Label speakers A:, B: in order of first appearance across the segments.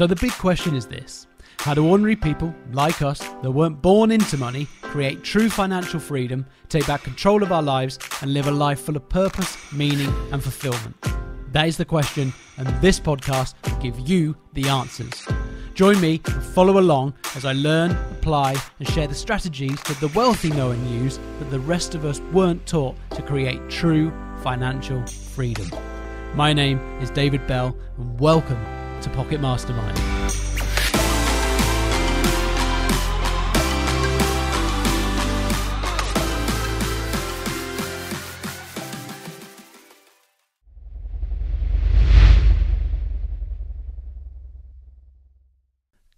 A: So the big question is this How do ordinary people like us that weren't born into money create true financial freedom, take back control of our lives, and live a life full of purpose, meaning, and fulfillment? That is the question, and this podcast will give you the answers. Join me and follow along as I learn, apply, and share the strategies that the wealthy know and use that the rest of us weren't taught to create true financial freedom. My name is David Bell, and welcome to Pocket Mastermind.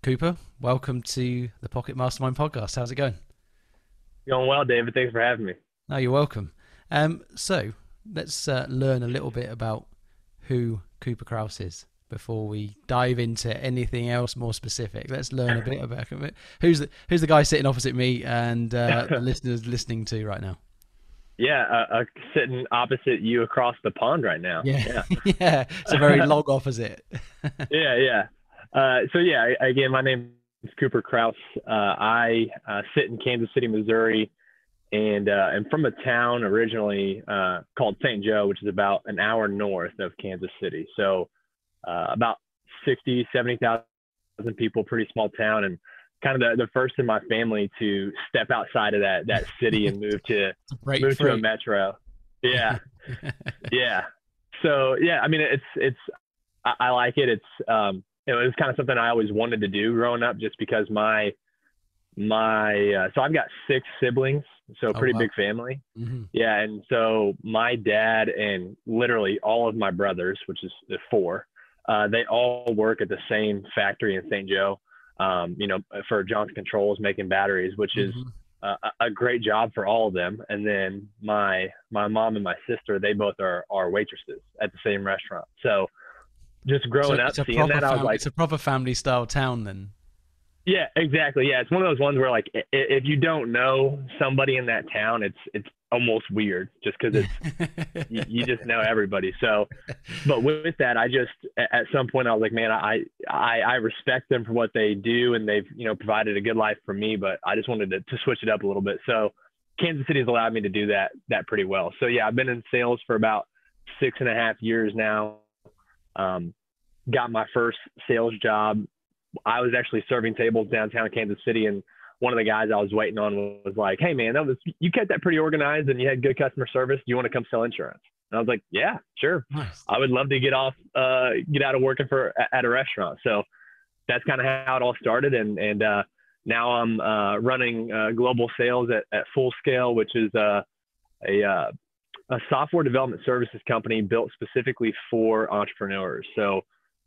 A: Cooper, welcome to the Pocket Mastermind podcast. How's it going?
B: Going well, David. Thanks for having me.
A: No, you're welcome. Um, so let's uh, learn a little bit about who Cooper Kraus is before we dive into anything else more specific. Let's learn a bit about it. Who's the Who's the guy sitting opposite me and uh, the listeners listening to right now?
B: Yeah, uh, uh, sitting opposite you across the pond right now.
A: Yeah, yeah, yeah. it's a very log opposite.
B: yeah, yeah. Uh, so yeah, again, my name is Cooper Kraus. Uh, I uh, sit in Kansas City, Missouri, and uh, I'm from a town originally uh, called St. Joe, which is about an hour north of Kansas City. So uh, about 60, 70,000 people, pretty small town, and kind of the, the first in my family to step outside of that that city and move to move free. to a metro. Yeah, yeah. So yeah, I mean, it's it's I, I like it. It's um, it was kind of something I always wanted to do growing up, just because my my uh, so I've got six siblings, so a oh, pretty oh, wow. big family. Mm-hmm. Yeah, and so my dad and literally all of my brothers, which is four, uh, they all work at the same factory in St. Joe. Um, you know, for Johnson Controls making batteries, which is mm-hmm. uh, a great job for all of them. And then my my mom and my sister, they both are are waitresses at the same restaurant. So just growing so up seeing that, I was like,
A: it's a proper family style town then.
B: Yeah, exactly. Yeah, it's one of those ones where like if you don't know somebody in that town, it's it's almost weird just because it's you, you, just know everybody. So, but with that, I just at some point I was like, man, I, I I respect them for what they do and they've you know provided a good life for me, but I just wanted to, to switch it up a little bit. So, Kansas City has allowed me to do that that pretty well. So yeah, I've been in sales for about six and a half years now. Um, got my first sales job. I was actually serving tables downtown Kansas City, and one of the guys I was waiting on was like, "Hey man, that was you kept that pretty organized, and you had good customer service. Do you want to come sell insurance?" And I was like, "Yeah, sure. Nice. I would love to get off, uh, get out of working for at a restaurant." So that's kind of how it all started, and and uh, now I'm uh, running uh, global sales at, at Full Scale, which is uh, a uh, a software development services company built specifically for entrepreneurs. So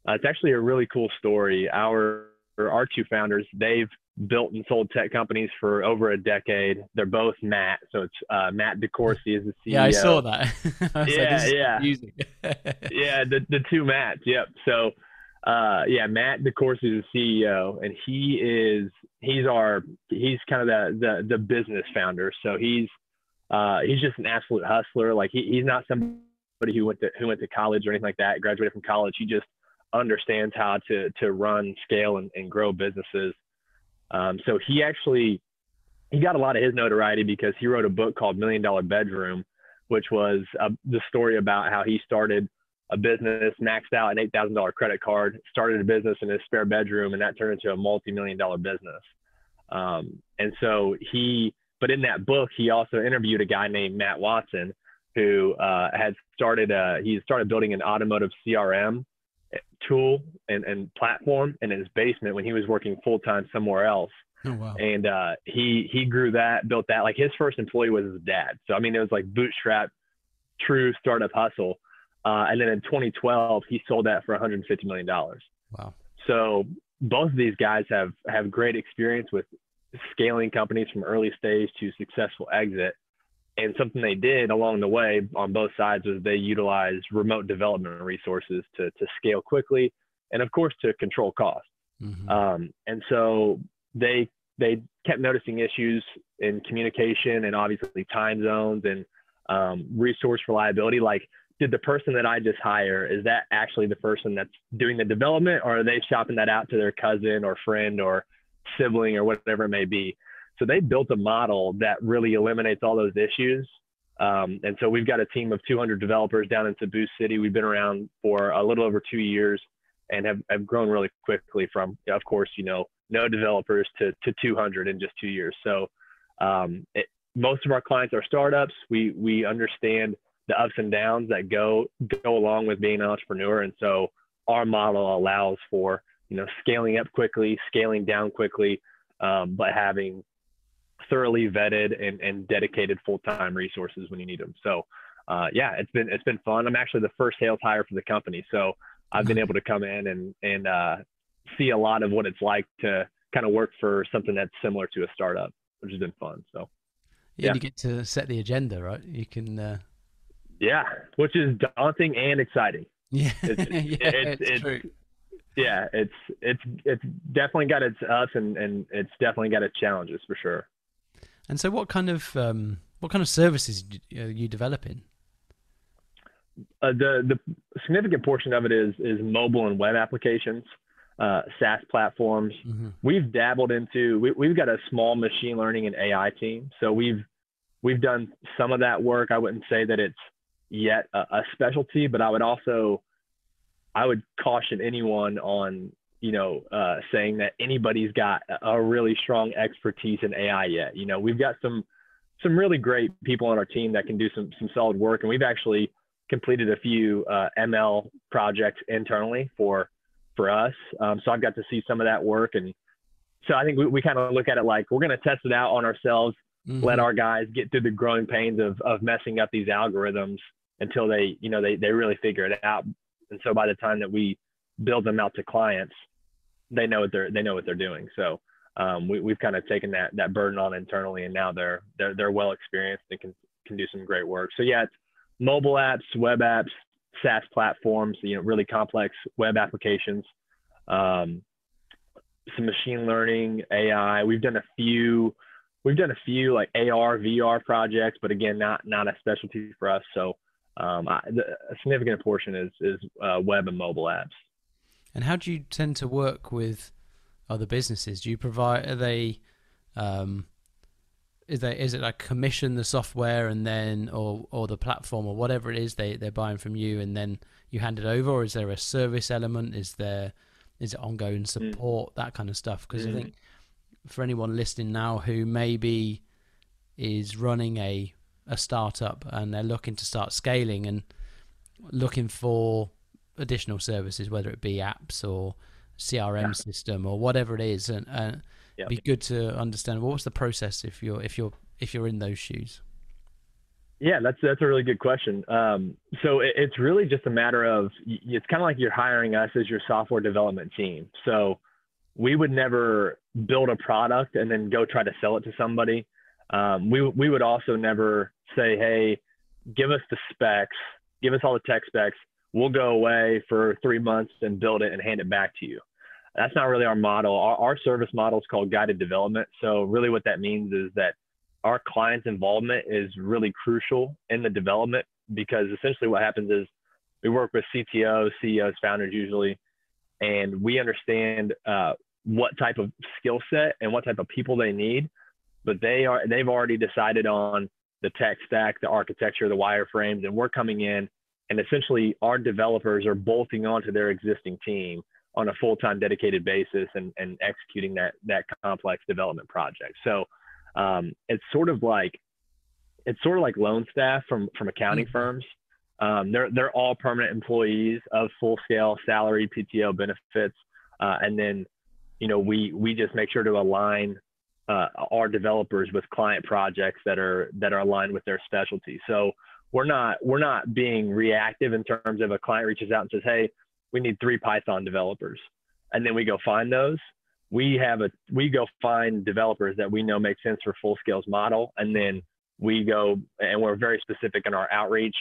B: uh, it's actually a really cool story. Our our two founders, they've built and sold tech companies for over a decade. They're both Matt, so it's uh, Matt DeCoursey is the CEO.
A: Yeah, I saw that. I
B: yeah, like, yeah, yeah. The the two Matts. Yep. So, uh, yeah, Matt DeCoursey is the CEO, and he is he's our he's kind of the the the business founder. So he's uh, he's just an absolute hustler. Like he, he's not somebody who went to who went to college or anything like that. Graduated from college. He just understands how to to run, scale, and, and grow businesses. Um, so he actually he got a lot of his notoriety because he wrote a book called Million Dollar Bedroom, which was uh, the story about how he started a business, maxed out an eight thousand dollar credit card, started a business in his spare bedroom, and that turned into a multi million dollar business. Um, and so he, but in that book, he also interviewed a guy named Matt Watson who uh, had started a, he started building an automotive CRM tool and, and platform in his basement when he was working full time somewhere else.
A: Oh, wow.
B: And uh, he he grew that, built that. Like his first employee was his dad. So I mean, it was like bootstrap, true startup hustle. Uh, and then in 2012, he sold that for 150 million dollars.
A: Wow.
B: So both of these guys have have great experience with scaling companies from early stage to successful exit. And something they did along the way on both sides was they utilized remote development resources to, to scale quickly and of course to control costs. Mm-hmm. Um, and so they they kept noticing issues in communication and obviously time zones and um, resource reliability. Like did the person that I just hire, is that actually the person that's doing the development or are they shopping that out to their cousin or friend or sibling or whatever it may be? So they built a model that really eliminates all those issues. Um, and so we've got a team of 200 developers down in Cebu City. We've been around for a little over two years and have, have grown really quickly from, of course, you know, no developers to, to 200 in just two years. So um, it, most of our clients are startups. We, we understand the ups and downs that go go along with being an entrepreneur. And so our model allows for you know scaling up quickly, scaling down quickly, um, but having thoroughly vetted and, and dedicated full time resources when you need them. So uh, yeah, it's been it's been fun. I'm actually the first sales hire for the company, so I've been able to come in and and uh, see a lot of what it's like to kind of work for something that's similar to a startup, which has been fun. So
A: yeah, yeah. you get to set the agenda, right? You can uh,
B: yeah, which is daunting and exciting.
A: Yeah, it's, yeah, it's,
B: it's, it's yeah, it's it's it's definitely got its ups and and it's definitely got its challenges for sure.
A: And so, what kind of um, what kind of services are you developing?
B: Uh, the the significant portion of it is is mobile and web applications, uh, SaaS platforms. Mm-hmm. We've dabbled into we, we've got a small machine learning and AI team, so we've we've done some of that work. I wouldn't say that it's yet a, a specialty, but I would also I would caution anyone on you know uh, saying that anybody's got a really strong expertise in AI yet. You know, we've got some some really great people on our team that can do some some solid work, and we've actually completed a few uh, ML projects internally for for us. Um, so I've got to see some of that work, and so I think we, we kind of look at it like we're going to test it out on ourselves, mm-hmm. let our guys get through the growing pains of of messing up these algorithms, until they, you know, they, they really figure it out. And so by the time that we build them out to clients, they know what they're, they know what they're doing. So um, we, we've kind of taken that, that burden on internally and now they're, they're, they're well experienced and can, can do some great work. So yeah, it's mobile apps, web apps, SaaS platforms, you know, really complex web applications, um, some machine learning, AI. We've done a few, we've done a few like AR, VR projects, but again, not not a specialty for us. So um, I, the, a significant portion is is uh, web and mobile apps.
A: And how do you tend to work with other businesses? Do you provide are they um, is they is it like commission the software and then or or the platform or whatever it is they they're buying from you and then you hand it over or is there a service element? Is there is it ongoing mm. support mm. that kind of stuff? Because mm. I think for anyone listening now who maybe is running a a startup and they're looking to start scaling and looking for additional services, whether it be apps or CRM yeah. system or whatever it is, and, and be good to understand well, what's the process if you're if you're if you're in those shoes.
B: Yeah, that's that's a really good question. Um, so it, it's really just a matter of it's kind of like you're hiring us as your software development team. So we would never build a product and then go try to sell it to somebody. Um, we we would also never say, hey, give us the specs, give us all the tech specs. We'll go away for three months and build it and hand it back to you. That's not really our model. Our, our service model is called guided development. So really, what that means is that our client's involvement is really crucial in the development because essentially what happens is we work with CTOs, CEOs, founders usually, and we understand uh, what type of skill set and what type of people they need but they are they've already decided on the tech stack, the architecture, the wireframes, and we're coming in and essentially our developers are bolting onto their existing team on a full-time dedicated basis and, and executing that that complex development project. So um, it's sort of like it's sort of like loan staff from from accounting mm-hmm. firms. Um, they're they're all permanent employees of full scale salary, PTO benefits, uh, and then you know we we just make sure to align uh, our developers with client projects that are that are aligned with their specialty. So we're not we're not being reactive in terms of a client reaches out and says, "Hey, we need three Python developers," and then we go find those. We have a we go find developers that we know make sense for full scales model, and then we go and we're very specific in our outreach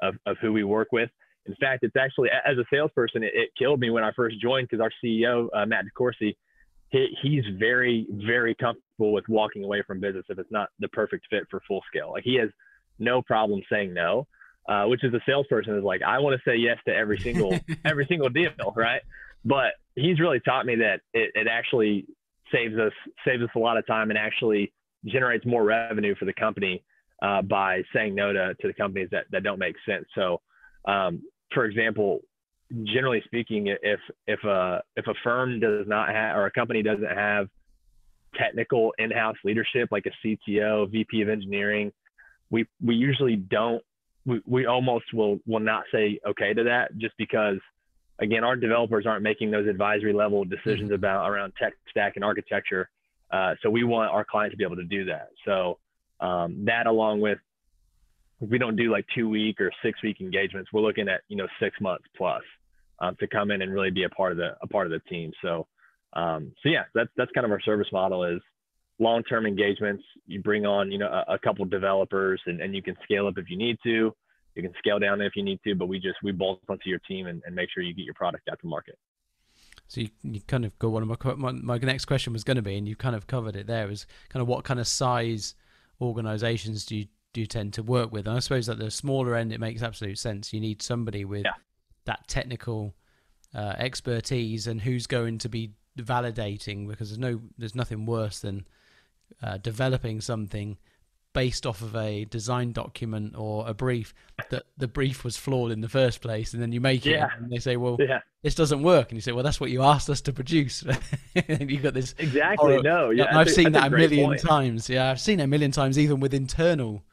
B: of, of who we work with. In fact, it's actually as a salesperson, it, it killed me when I first joined because our CEO uh, Matt DeCoursey he, he's very, very comfortable with walking away from business if it's not the perfect fit for full scale. Like he has no problem saying no. uh, which is a salesperson is like, I want to say yes to every single every single deal, right? But he's really taught me that it, it actually saves us saves us a lot of time and actually generates more revenue for the company uh, by saying no to, to the companies that, that don't make sense. So, um, for example, generally speaking, if if a if a firm does not have or a company doesn't have technical in-house leadership like a CTO, VP of engineering, we we usually don't we, we almost will will not say okay to that just because again our developers aren't making those advisory level decisions mm-hmm. about around tech stack and architecture uh, so we want our clients to be able to do that so um, that along with we don't do like two week or six week engagements we're looking at you know six months plus um, to come in and really be a part of the a part of the team so um, so yeah that's that's kind of our service model is long-term engagements. You bring on, you know, a, a couple developers and, and you can scale up if you need to. You can scale down if you need to, but we just, we bolt onto your team and, and make sure you get your product out to market.
A: So you, you kind of go one of my, my, my next question was going to be, and you kind of covered it there. Is kind of what kind of size organizations do you do you tend to work with? And I suppose at the smaller end, it makes absolute sense. You need somebody with yeah. that technical uh, expertise and who's going to be validating because there's no there's nothing worse than uh, developing something based off of a design document or a brief that the brief was flawed in the first place and then you make it yeah. and they say well yeah. this doesn't work and you say well that's what you asked us to produce and you've got this
B: exactly horror. no yeah
A: i've a, seen that a, a million point. times yeah i've seen it a million times even with internal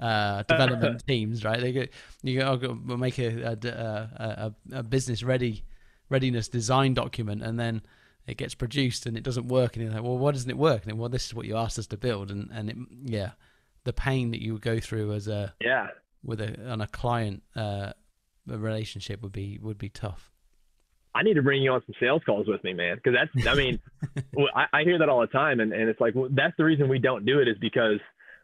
A: uh, development teams right they go you go oh, we'll make a, a, a, a business ready readiness design document and then it gets produced and it doesn't work, and you're like, well, why doesn't it work? And then, well, this is what you asked us to build, and and it, yeah, the pain that you would go through as a
B: yeah
A: with a on a client uh, a relationship would be would be tough.
B: I need to bring you on some sales calls with me, man, because that's I mean, I, I, hear that all the time, and and it's like well, that's the reason we don't do it is because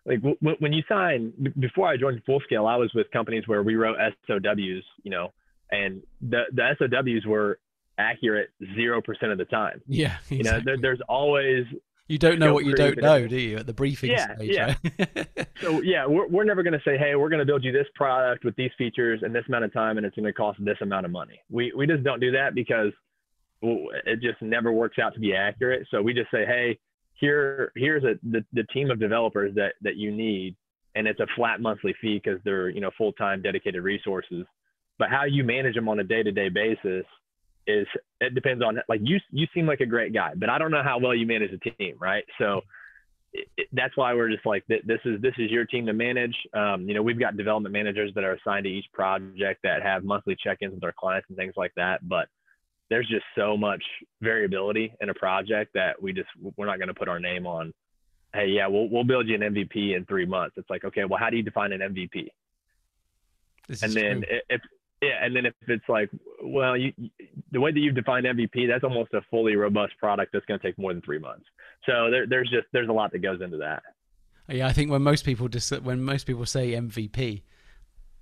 B: like w- when you sign before I joined Full Scale, I was with companies where we wrote SOWs, you know, and the the SOWs were accurate zero percent of the time.
A: Yeah,
B: exactly. you know, there, there's always
A: you don't know what you don't know, do you? At the briefing
B: yeah,
A: stage,
B: yeah. Right? so yeah, we're we're never going to say, hey, we're going to build you this product with these features in this amount of time, and it's going to cost this amount of money. We we just don't do that because it just never works out to be accurate. So we just say, hey, here here's a the, the team of developers that that you need, and it's a flat monthly fee because they're you know full time dedicated resources. But how you manage them on a day to day basis is it depends on like you you seem like a great guy, but I don't know how well you manage a team, right? So it, it, that's why we're just like this is this is your team to manage. Um, you know, we've got development managers that are assigned to each project that have monthly check-ins with our clients and things like that. But there's just so much variability in a project that we just we're not going to put our name on. Hey, yeah, we'll we'll build you an MVP in three months. It's like, okay, well, how do you define an MVP?
A: This
B: and then if yeah, and then if it's like, well, you, the way that you've defined MVP, that's almost a fully robust product that's going to take more than three months. So there, there's just there's a lot that goes into that.
A: Yeah, I think when most people just when most people say MVP,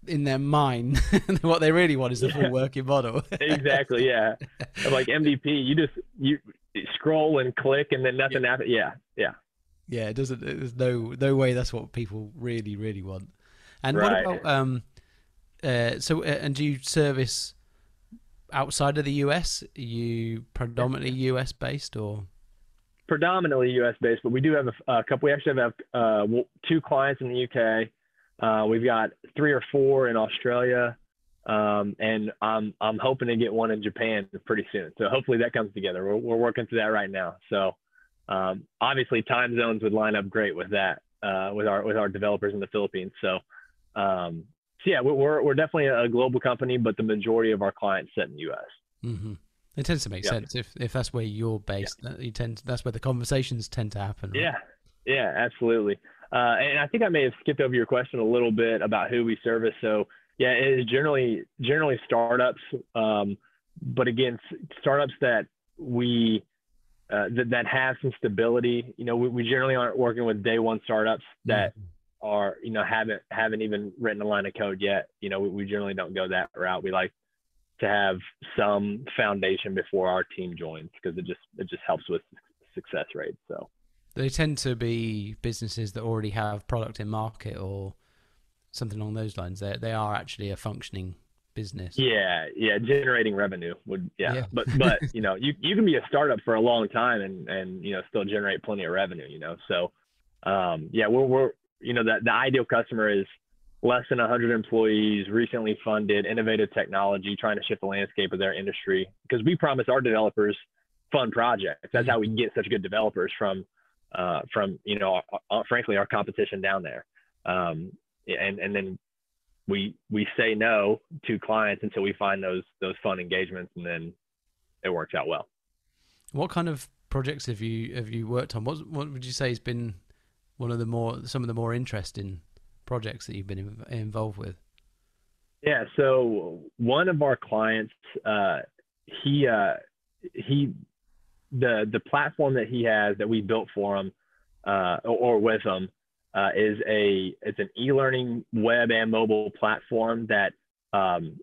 A: in their mind, what they really want is the yeah. full working model.
B: exactly. Yeah. Like MVP, you just you scroll and click, and then nothing yeah. happens. Yeah. Yeah.
A: Yeah. It doesn't. There's no no way that's what people really really want. And right. what about um uh, so, uh, and do you service outside of the US? Are you predominantly US based or?
B: Predominantly US based, but we do have a, a couple. We actually have uh, two clients in the UK. Uh, we've got three or four in Australia, um, and I'm I'm hoping to get one in Japan pretty soon. So hopefully that comes together. We're we're working through that right now. So um, obviously time zones would line up great with that uh, with our with our developers in the Philippines. So um, so yeah, we're we're definitely a global company, but the majority of our clients sit in the U.S.
A: Mm-hmm. It tends to make sense if if that's where you're based. Yeah. You tend to, that's where the conversations tend to happen. Right?
B: Yeah, yeah, absolutely. Uh, and I think I may have skipped over your question a little bit about who we service. So yeah, it is generally generally startups, um, but again, startups that we uh, that, that have some stability. You know, we, we generally aren't working with day one startups that. Mm-hmm are you know haven't haven't even written a line of code yet you know we, we generally don't go that route we like to have some foundation before our team joins because it just it just helps with success rates so
A: they tend to be businesses that already have product in market or something along those lines. They they are actually a functioning business.
B: Yeah, yeah, generating revenue would yeah. yeah. But but you know, you you can be a startup for a long time and and you know still generate plenty of revenue, you know. So um yeah, we're we're you know that the ideal customer is less than 100 employees, recently funded, innovative technology, trying to shift the landscape of their industry. Because we promise our developers fun projects. That's how we get such good developers from, uh, from you know, uh, frankly, our competition down there. Um, and and then we we say no to clients until we find those those fun engagements, and then it works out well.
A: What kind of projects have you have you worked on? What what would you say has been one of the more some of the more interesting projects that you've been involved with?
B: Yeah, so one of our clients, uh, he uh, he the the platform that he has that we built for him uh, or, or, with him uh, is a it's an e-learning web and mobile platform that um,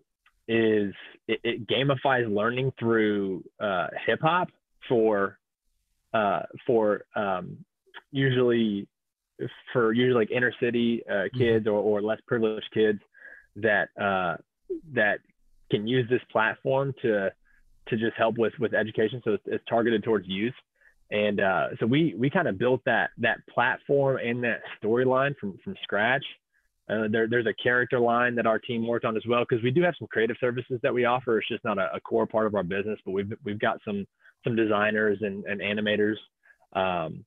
B: is it, it, gamifies learning through uh, hip hop for uh, for um, usually for usually like inner city uh, mm-hmm. kids or, or less privileged kids that uh, that can use this platform to to just help with with education. So it's, it's targeted towards youth, and uh, so we we kind of built that that platform and that storyline from from scratch. Uh, there, there's a character line that our team worked on as well because we do have some creative services that we offer. It's just not a, a, core part of our business, but we've we've got some some designers and, and animators um,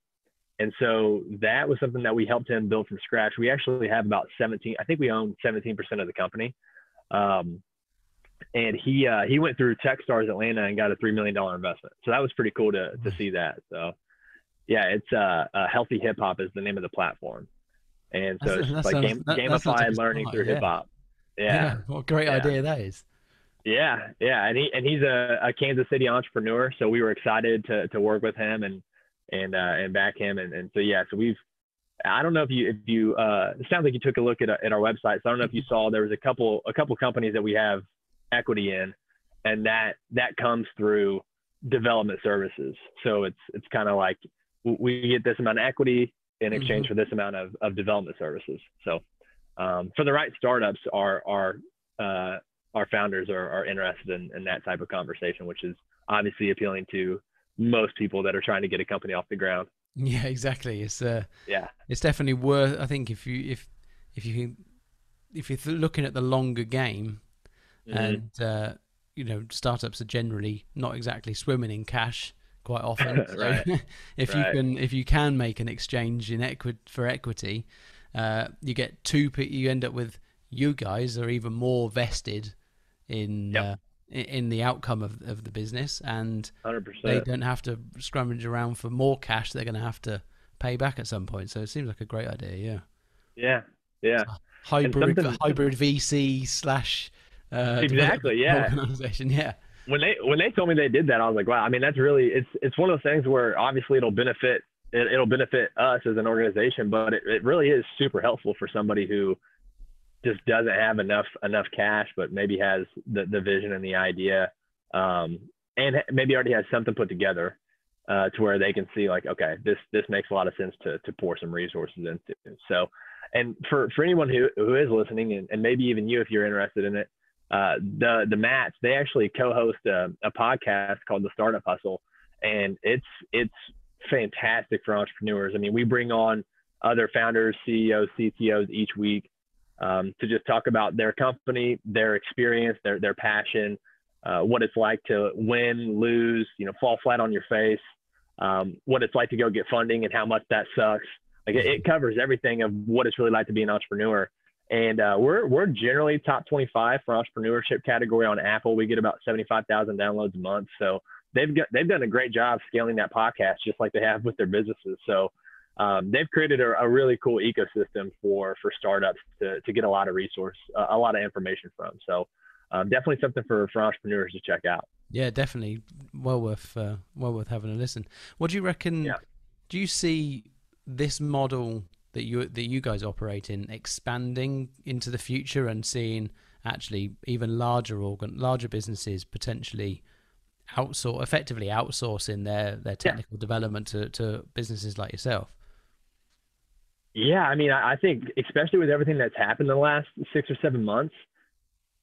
B: and so that was something that we helped him build from scratch. We actually have about 17, I think we own 17% of the company. Um, and he uh, he went through TechStars Atlanta and got a three million dollar investment. So that was pretty cool to to see that. So yeah, it's uh, uh healthy hip hop is the name of the platform, and so that's, it's like sounds, game, that, gamified learning through yeah. hip hop. Yeah. yeah.
A: what great yeah. idea that is.
B: Yeah, yeah, and he and he's a, a Kansas City entrepreneur, so we were excited to to work with him and and uh, and back him. And, and so yeah, so we've I don't know if you if you uh, it sounds like you took a look at, at our website. So I don't know if you saw there was a couple a couple companies that we have equity in, and that that comes through development services. So it's it's kind of like we get this amount of equity in exchange mm-hmm. for this amount of, of development services. So um, for the right startups, our our uh, our founders are, are interested in, in that type of conversation, which is obviously appealing to most people that are trying to get a company off the ground.
A: Yeah, exactly. It's uh,
B: yeah,
A: it's definitely worth. I think if you if if you if you're looking at the longer game, mm-hmm. and uh, you know startups are generally not exactly swimming in cash quite often.
B: right.
A: So if
B: right.
A: you can if you can make an exchange in equity for equity, uh, you get two. You end up with you guys are even more vested in
B: yep.
A: uh, in the outcome of, of the business and
B: 100%.
A: they don't have to scrummage around for more cash they're going to have to pay back at some point. So it seems like a great idea yeah.
B: Yeah yeah.
A: Hybrid hybrid vc slash uh,
B: exactly yeah.
A: organization yeah.
B: When they when they told me they did that i was like wow i mean that's really it's it's one of those things where obviously it'll benefit it, will benefit us as an organization but it, it really is super helpful for somebody who just doesn't have enough enough cash, but maybe has the, the vision and the idea, um, and maybe already has something put together uh, to where they can see like, okay, this this makes a lot of sense to to pour some resources into. So, and for for anyone who who is listening, and, and maybe even you if you're interested in it, uh, the the Matts they actually co-host a, a podcast called the Startup Hustle, and it's it's fantastic for entrepreneurs. I mean, we bring on other founders, CEOs, CTOs each week um, to just talk about their company, their experience, their their passion, uh, what it's like to win, lose, you know, fall flat on your face, um, what it's like to go get funding and how much that sucks. Like it, it covers everything of what it's really like to be an entrepreneur. And uh, we're we're generally top 25 for entrepreneurship category on Apple. We get about 75,000 downloads a month. So they've got they've done a great job scaling that podcast just like they have with their businesses. So um, they've created a, a, really cool ecosystem for for startups to, to get a lot of resource, uh, a lot of information from. So um, definitely something for, for entrepreneurs to check out.
A: Yeah, definitely well worth uh, well worth having a listen. What do you reckon?
B: Yeah.
A: Do you see this model that you that you guys operate in expanding into the future and seeing actually even larger organ larger businesses potentially outsource effectively outsourcing their their technical yeah. development to, to businesses like yourself?
B: Yeah, I mean, I, think especially with everything that's happened in the last six or seven months,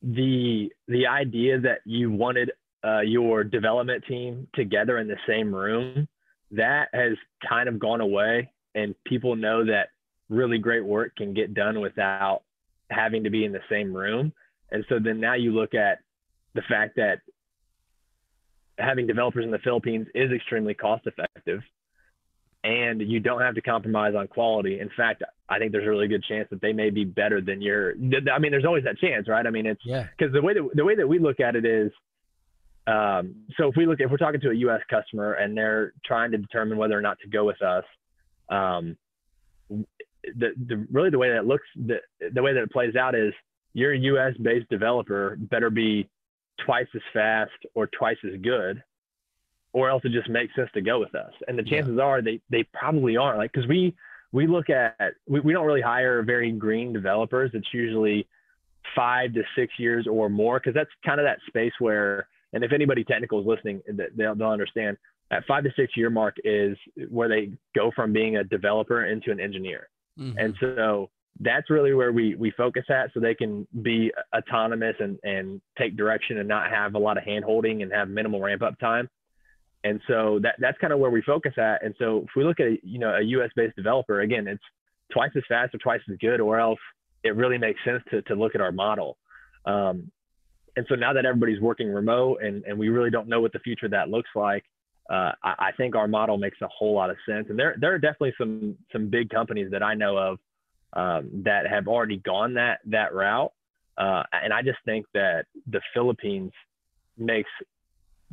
B: the the idea that you wanted uh, your development team together in the same room that has kind of gone away, and people know that really great work can get done without having to be in the same room. And so then now you look at the fact that having developers in the Philippines is extremely cost effective and you don't have to compromise on quality. In fact, I think there's a really good chance that they may be better than your. I mean, there's always that chance, right? I mean, it's
A: yeah.
B: Because the way that the way that we look at it is, um, so if we look if we're talking to a U.S. customer and they're trying to determine whether or not to go with us, um, the, the really the way that it looks the the way that it plays out is your U.S. based developer better be twice as fast or twice as good or else it just makes sense to go with us. And the chances yeah. are they they probably aren't. Like because we we look at we, we don't really hire very green developers. It's usually five to six years or more because that's kind of that space where and if anybody technical is listening, they'll, they'll understand that five to six year mark is where they go from being a developer into an engineer. Mm-hmm. And so that's really where we we focus at so they can be autonomous and and take direction and not have a lot of hand holding and have minimal ramp up time and so that that's kind of where we focus at. And so if we look at you know a U.S. based developer, again, it's twice as fast or twice as good, or else it really makes sense to to look at our model. Um, and so now that everybody's working remote and and we really don't know what the future that looks like, uh, I, I, think our model makes a whole lot of sense. And there there are definitely some some big companies that I know of um, that have already gone that that route. Uh, and I just think that the Philippines makes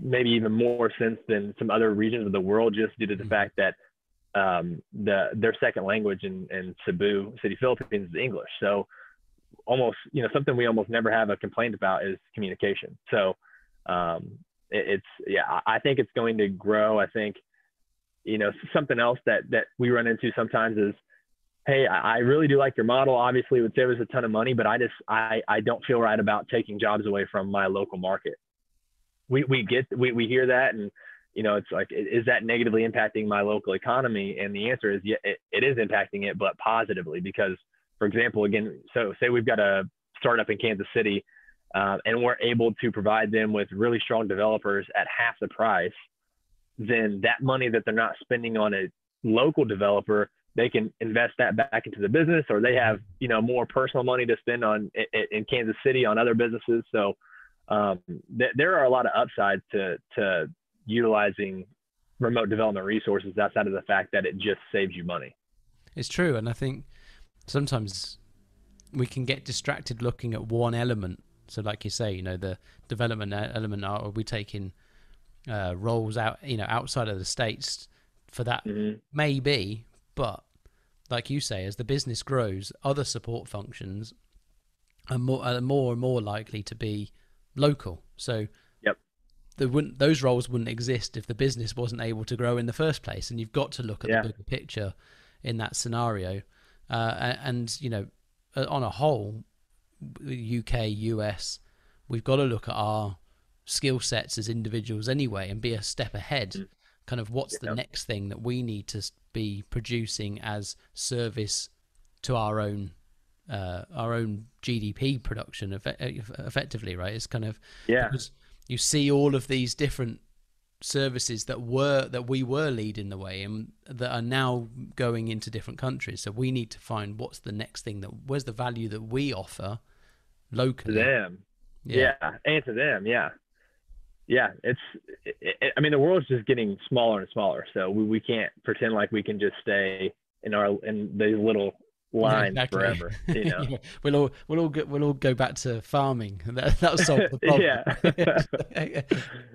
B: maybe even more sense than some other regions of the world just due to the mm-hmm. fact that um, the their second language in, in Cebu City, Philippines is English. So almost, you know, something we almost never have a complaint about is communication. So um, it, it's, yeah, I think it's going to grow. I think, you know, something else that, that we run into sometimes is, Hey, I really do like your model. Obviously it would save us a ton of money, but I just, I, I don't feel right about taking jobs away from my local market we we get we we hear that and you know it's like is that negatively impacting my local economy? And the answer is yeah it, it is impacting it but positively because for example again so say we've got a startup in kansas city uh, and we're able to provide them with really strong developers at half the price then that money that they're not spending on a local developer they can invest that back into the business or they have you know more personal money to spend on in, in kansas city on other businesses. So um, th- there are a lot of upsides to to utilizing remote development resources outside of the fact that it just saves you money.
A: It's true, and I think sometimes we can get distracted looking at one element. So, like you say, you know, the development element are we taking uh, roles out, you know, outside of the states for that? Mm-hmm. Maybe, but like you say, as the business grows, other support functions are more are more and more likely to be local. So
B: yep.
A: The, wouldn't, those roles wouldn't exist if the business wasn't able to grow in the first place. And you've got to look at yeah. the bigger picture in that scenario. Uh, and, you know, on a whole, UK, US, we've got to look at our skill sets as individuals anyway and be a step ahead. Mm. Kind of what's the next thing that we need to be producing as service to our own uh, our own GDP production effectively, right? It's kind of
B: yeah.
A: Because you see all of these different services that were that we were leading the way and that are now going into different countries. So we need to find what's the next thing that where's the value that we offer locally
B: to them. Yeah, yeah and to them. Yeah, yeah. It's it, it, I mean the world's just getting smaller and smaller, so we, we can't pretend like we can just stay in our in these little line yeah, exactly. forever. You know, yeah.
A: we'll all we'll all go, we'll all go back to farming. That that'll solve the problem. yeah.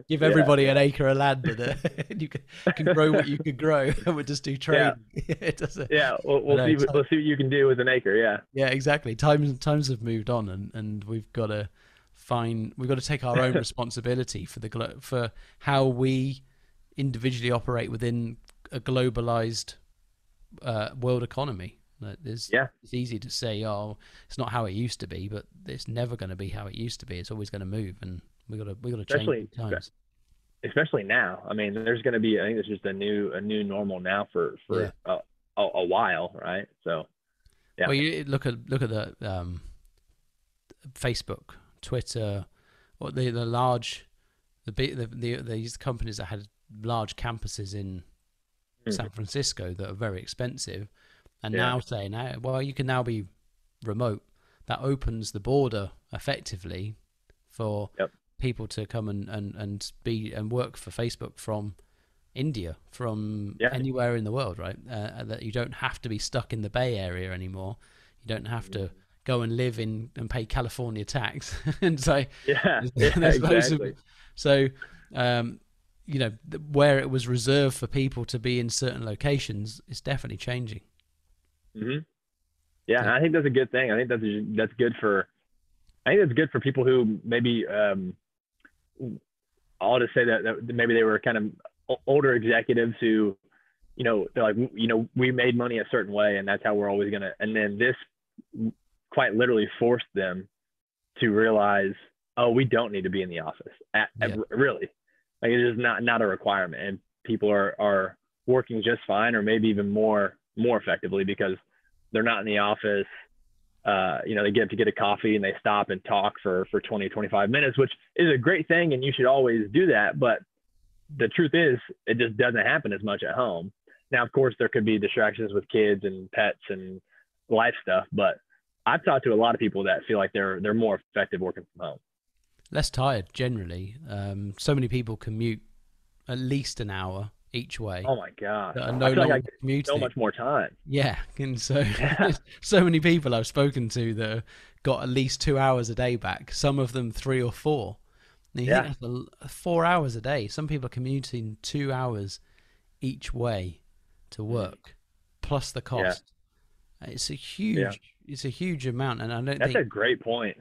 A: Give everybody an acre of land, and uh, you can, can, grow what you can grow. and we'll just do trade.
B: Yeah, it doesn't, yeah. We'll, we'll see. we'll see what you can do with an acre. Yeah.
A: Yeah, exactly. Times times have moved on, and and we've got to find we've got to take our own responsibility for the for how we individually operate within a globalized uh, world economy there's,
B: yeah.
A: It's easy to say, oh, it's not how it used to be, but it's never going to be how it used to be. It's always going to move, and we got to we got to change times.
B: Especially now. I mean, there's going to be. I think it's just a new a new normal now for for yeah. a, a, a while, right? So, yeah.
A: Well, you look at look at the um, Facebook, Twitter, what the the large, the big the, the these companies that had large campuses in
B: Mhm.
A: San Francisco that are very expensive, and
B: Yeah.
A: now saying, "Hey, well, you can now be remote. That opens the border effectively for
B: Yep.
A: people to come and, and, and be and work for Facebook from India, from
B: Yeah.
A: anywhere in the world, right? Uh, that you don't have to be stuck in the Bay Area anymore. You don't have to go and live in and pay California tax. and so,
B: Yeah, yeah
A: loads of-
B: exactly.
A: so, um, you know, where it was reserved for people to be in certain locations, it's definitely changing.
B: Hmm Yeah,
A: Yeah.
B: I think that's a good thing. I think that's that's good for. I think that's good for people who maybe. Um, I'll just say that, that maybe they were kind of older executives who, you know, they're like, you know, we made money a certain way, and that's how we're always gonna. And then this quite literally forced them to realize, oh, we don't need to be in the office. At, at- really, like it is not not a requirement, and people are are working just fine, or maybe even more more effectively because they're not in the office. Uh, you know, they get to get a coffee and they stop and talk for for 20, 25 minutes, which is a great thing, and you should always do that. But the truth is, it just doesn't happen as much at home. Now, of course, there could be distractions with kids and pets and life stuff, but I've talked to a lot of people that feel like they're they're more effective working from home.
A: Less tired generally. Um, so many people commute at least an hour each way.
B: Oh my god,
A: that are
B: I
A: no
B: feel like I
A: commuting.
B: so much more time.
A: Yeah, and so
B: Yeah.
A: so many people I've spoken to that got at least two hours a day back. Some of them three or four. And you
B: Yeah.
A: think that's a l- four hours a day. Some people are commuting two hours each way to work, plus the
B: Mm. Yeah.
A: cost. It's a huge, Yeah. it's a huge amount, and I don't
B: That's
A: think
B: a great point.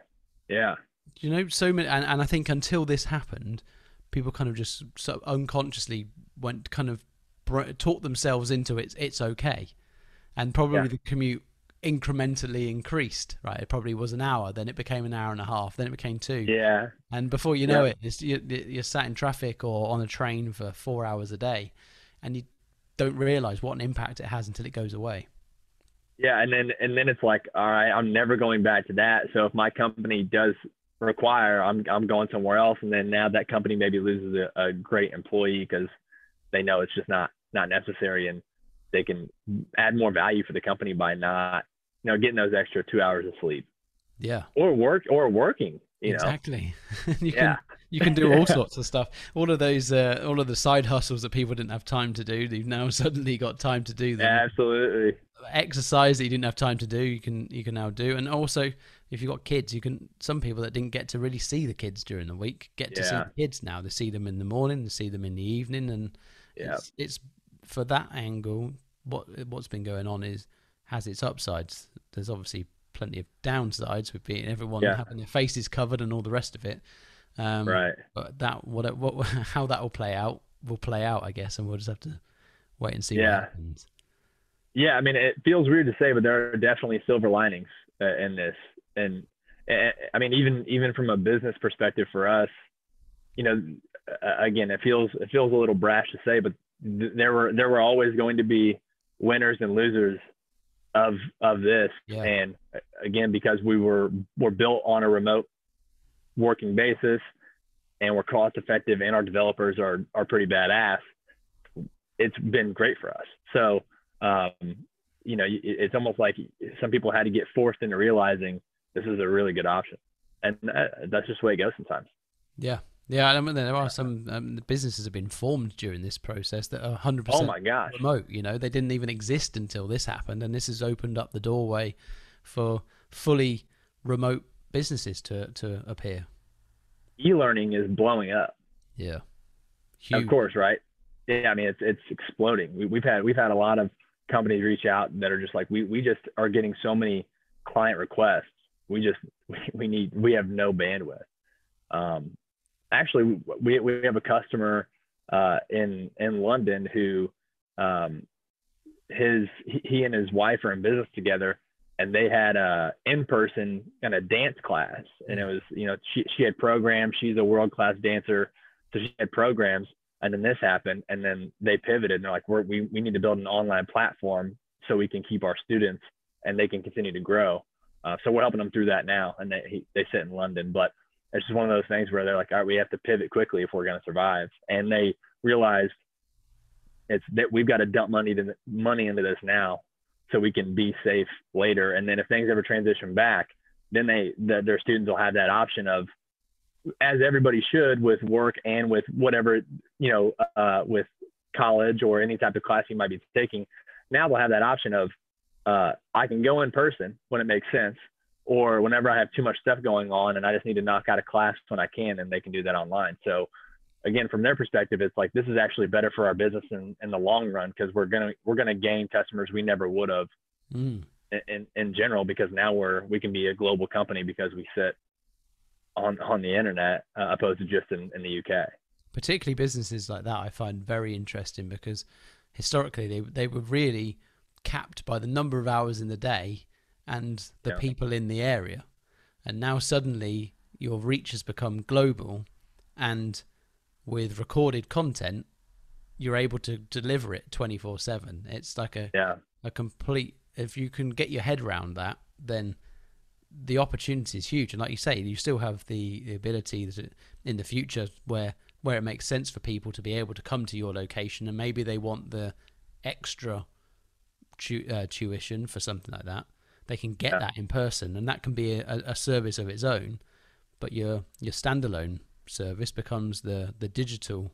B: Yeah,
A: you know so many. And, and I think until this happened, people kind of just so unconsciously went kind of br- taught themselves into it's it's okay, and probably
B: Yeah.
A: the commute incrementally increased. Right, it probably was an hour, then it became an hour and a half, then it became two,
B: yeah,
A: and before you know
B: Yeah.
A: it, it's, you, you're sat in traffic or on a train for four hours a day, and you don't realize what an impact it has until it goes away.
B: yeah. And then and then it's like, all right, I'm never going back to that. So if my company does require, I'm I'm going somewhere else, and then now that company maybe loses a, a great employee because they know it's just not not necessary, and they can add more value for the company by not, you know, getting those extra two hours of sleep
A: Yeah,
B: or work or working. You know,
A: exactly. you
B: yeah,
A: can you can do all sorts of stuff. All of those, uh, all of the side hustles that people didn't have time to do, you've now suddenly got time to do them.
B: absolutely.
A: Exercise that you didn't have time to do, you can you can now do. And also, if you've got kids, you can. Some people that didn't get to really see the kids during the week get to see the kids now. They see them in the morning, they see them in the evening, and
B: Yeah,
A: it's, it's for that angle. What what's been going on is has its upsides. There's obviously plenty of downsides with being everyone
B: Yeah.
A: having their faces covered and all the rest of it. Um,
B: right.
A: But that what what how that will play out will play out, I guess, and we'll just have to wait and see
B: Yeah.
A: what happens.
B: Yeah, I mean, it feels weird to say, but there are definitely silver linings uh, in this. And uh, I mean, even even from a business perspective for us, you know, uh, again, it feels it feels a little brash to say, but th- there were there were always going to be winners and losers of of this.
A: Yeah.
B: And uh, again, because we were were built on a remote working basis, and we're cost effective, and our developers are are pretty badass. It's been great for us. So um, you know, it- it's almost like some people had to get forced into realizing this is a really good option, and that, that's just the way it goes sometimes.
A: Yeah, yeah. I mean, there are some um, businesses have been formed during this process that are 100
B: Oh
A: percent
B: my gosh,
A: remote. You know, they didn't even exist until this happened, and this has opened up the doorway for fully remote businesses to to appear.
B: e-learning is blowing up.
A: Yeah,
B: Of course, right? Yeah, I mean it's it's exploding. We, we've had we've had a lot of companies reach out that are just like we we just are getting so many client requests. We just we, we need we have no bandwidth. Um, actually, we we have a customer uh, in in London who um, his he- and his wife are in business together, and they had a in person kind of dance class, and it was you know she she had programs. She's a world class dancer, so she had programs and then this happened and then they pivoted and they're like We're, we we need to build an online platform so we can keep our students and they can continue to grow. Uh, so we're helping them through that now, and they he, they sit in London, but it's just one of those things where they're like, all right, we have to pivot quickly if we're going to survive, and they realized it's that we've got to dump money to money into this now so we can be safe later, and then if things ever transition back, then they the, their students will have that option of as everybody should with work and with whatever you know uh, with college or any type of class you might be taking now they'll have that option of uh, I can go in person when it makes sense, or whenever I have too much stuff going on and I just need to knock out a class when I can, and they can do that online. So again, from their perspective, it's like this is actually better for our business in, in the long run because we're gonna we're gonna gain customers we never would have mm. in, in general because now we're we can be a global company because we sit on on the internet uh, opposed to just in, in the UK.
A: Particularly businesses like that, I find very interesting because historically they they were really capped by the number of hours in the day and the yeah. people in the area. And now suddenly your reach has become global and with recorded content you're able to deliver it 24/7. It's like a
B: yeah.
A: a complete if you can get your head around that then the opportunity is huge and like you say you still have the, the ability in the future where where it makes sense for people to be able to come to your location and maybe they want the extra tu- uh, tuition for something like that they can get yeah. that in person and that can be a, a, service of its own but your your standalone service becomes the the digital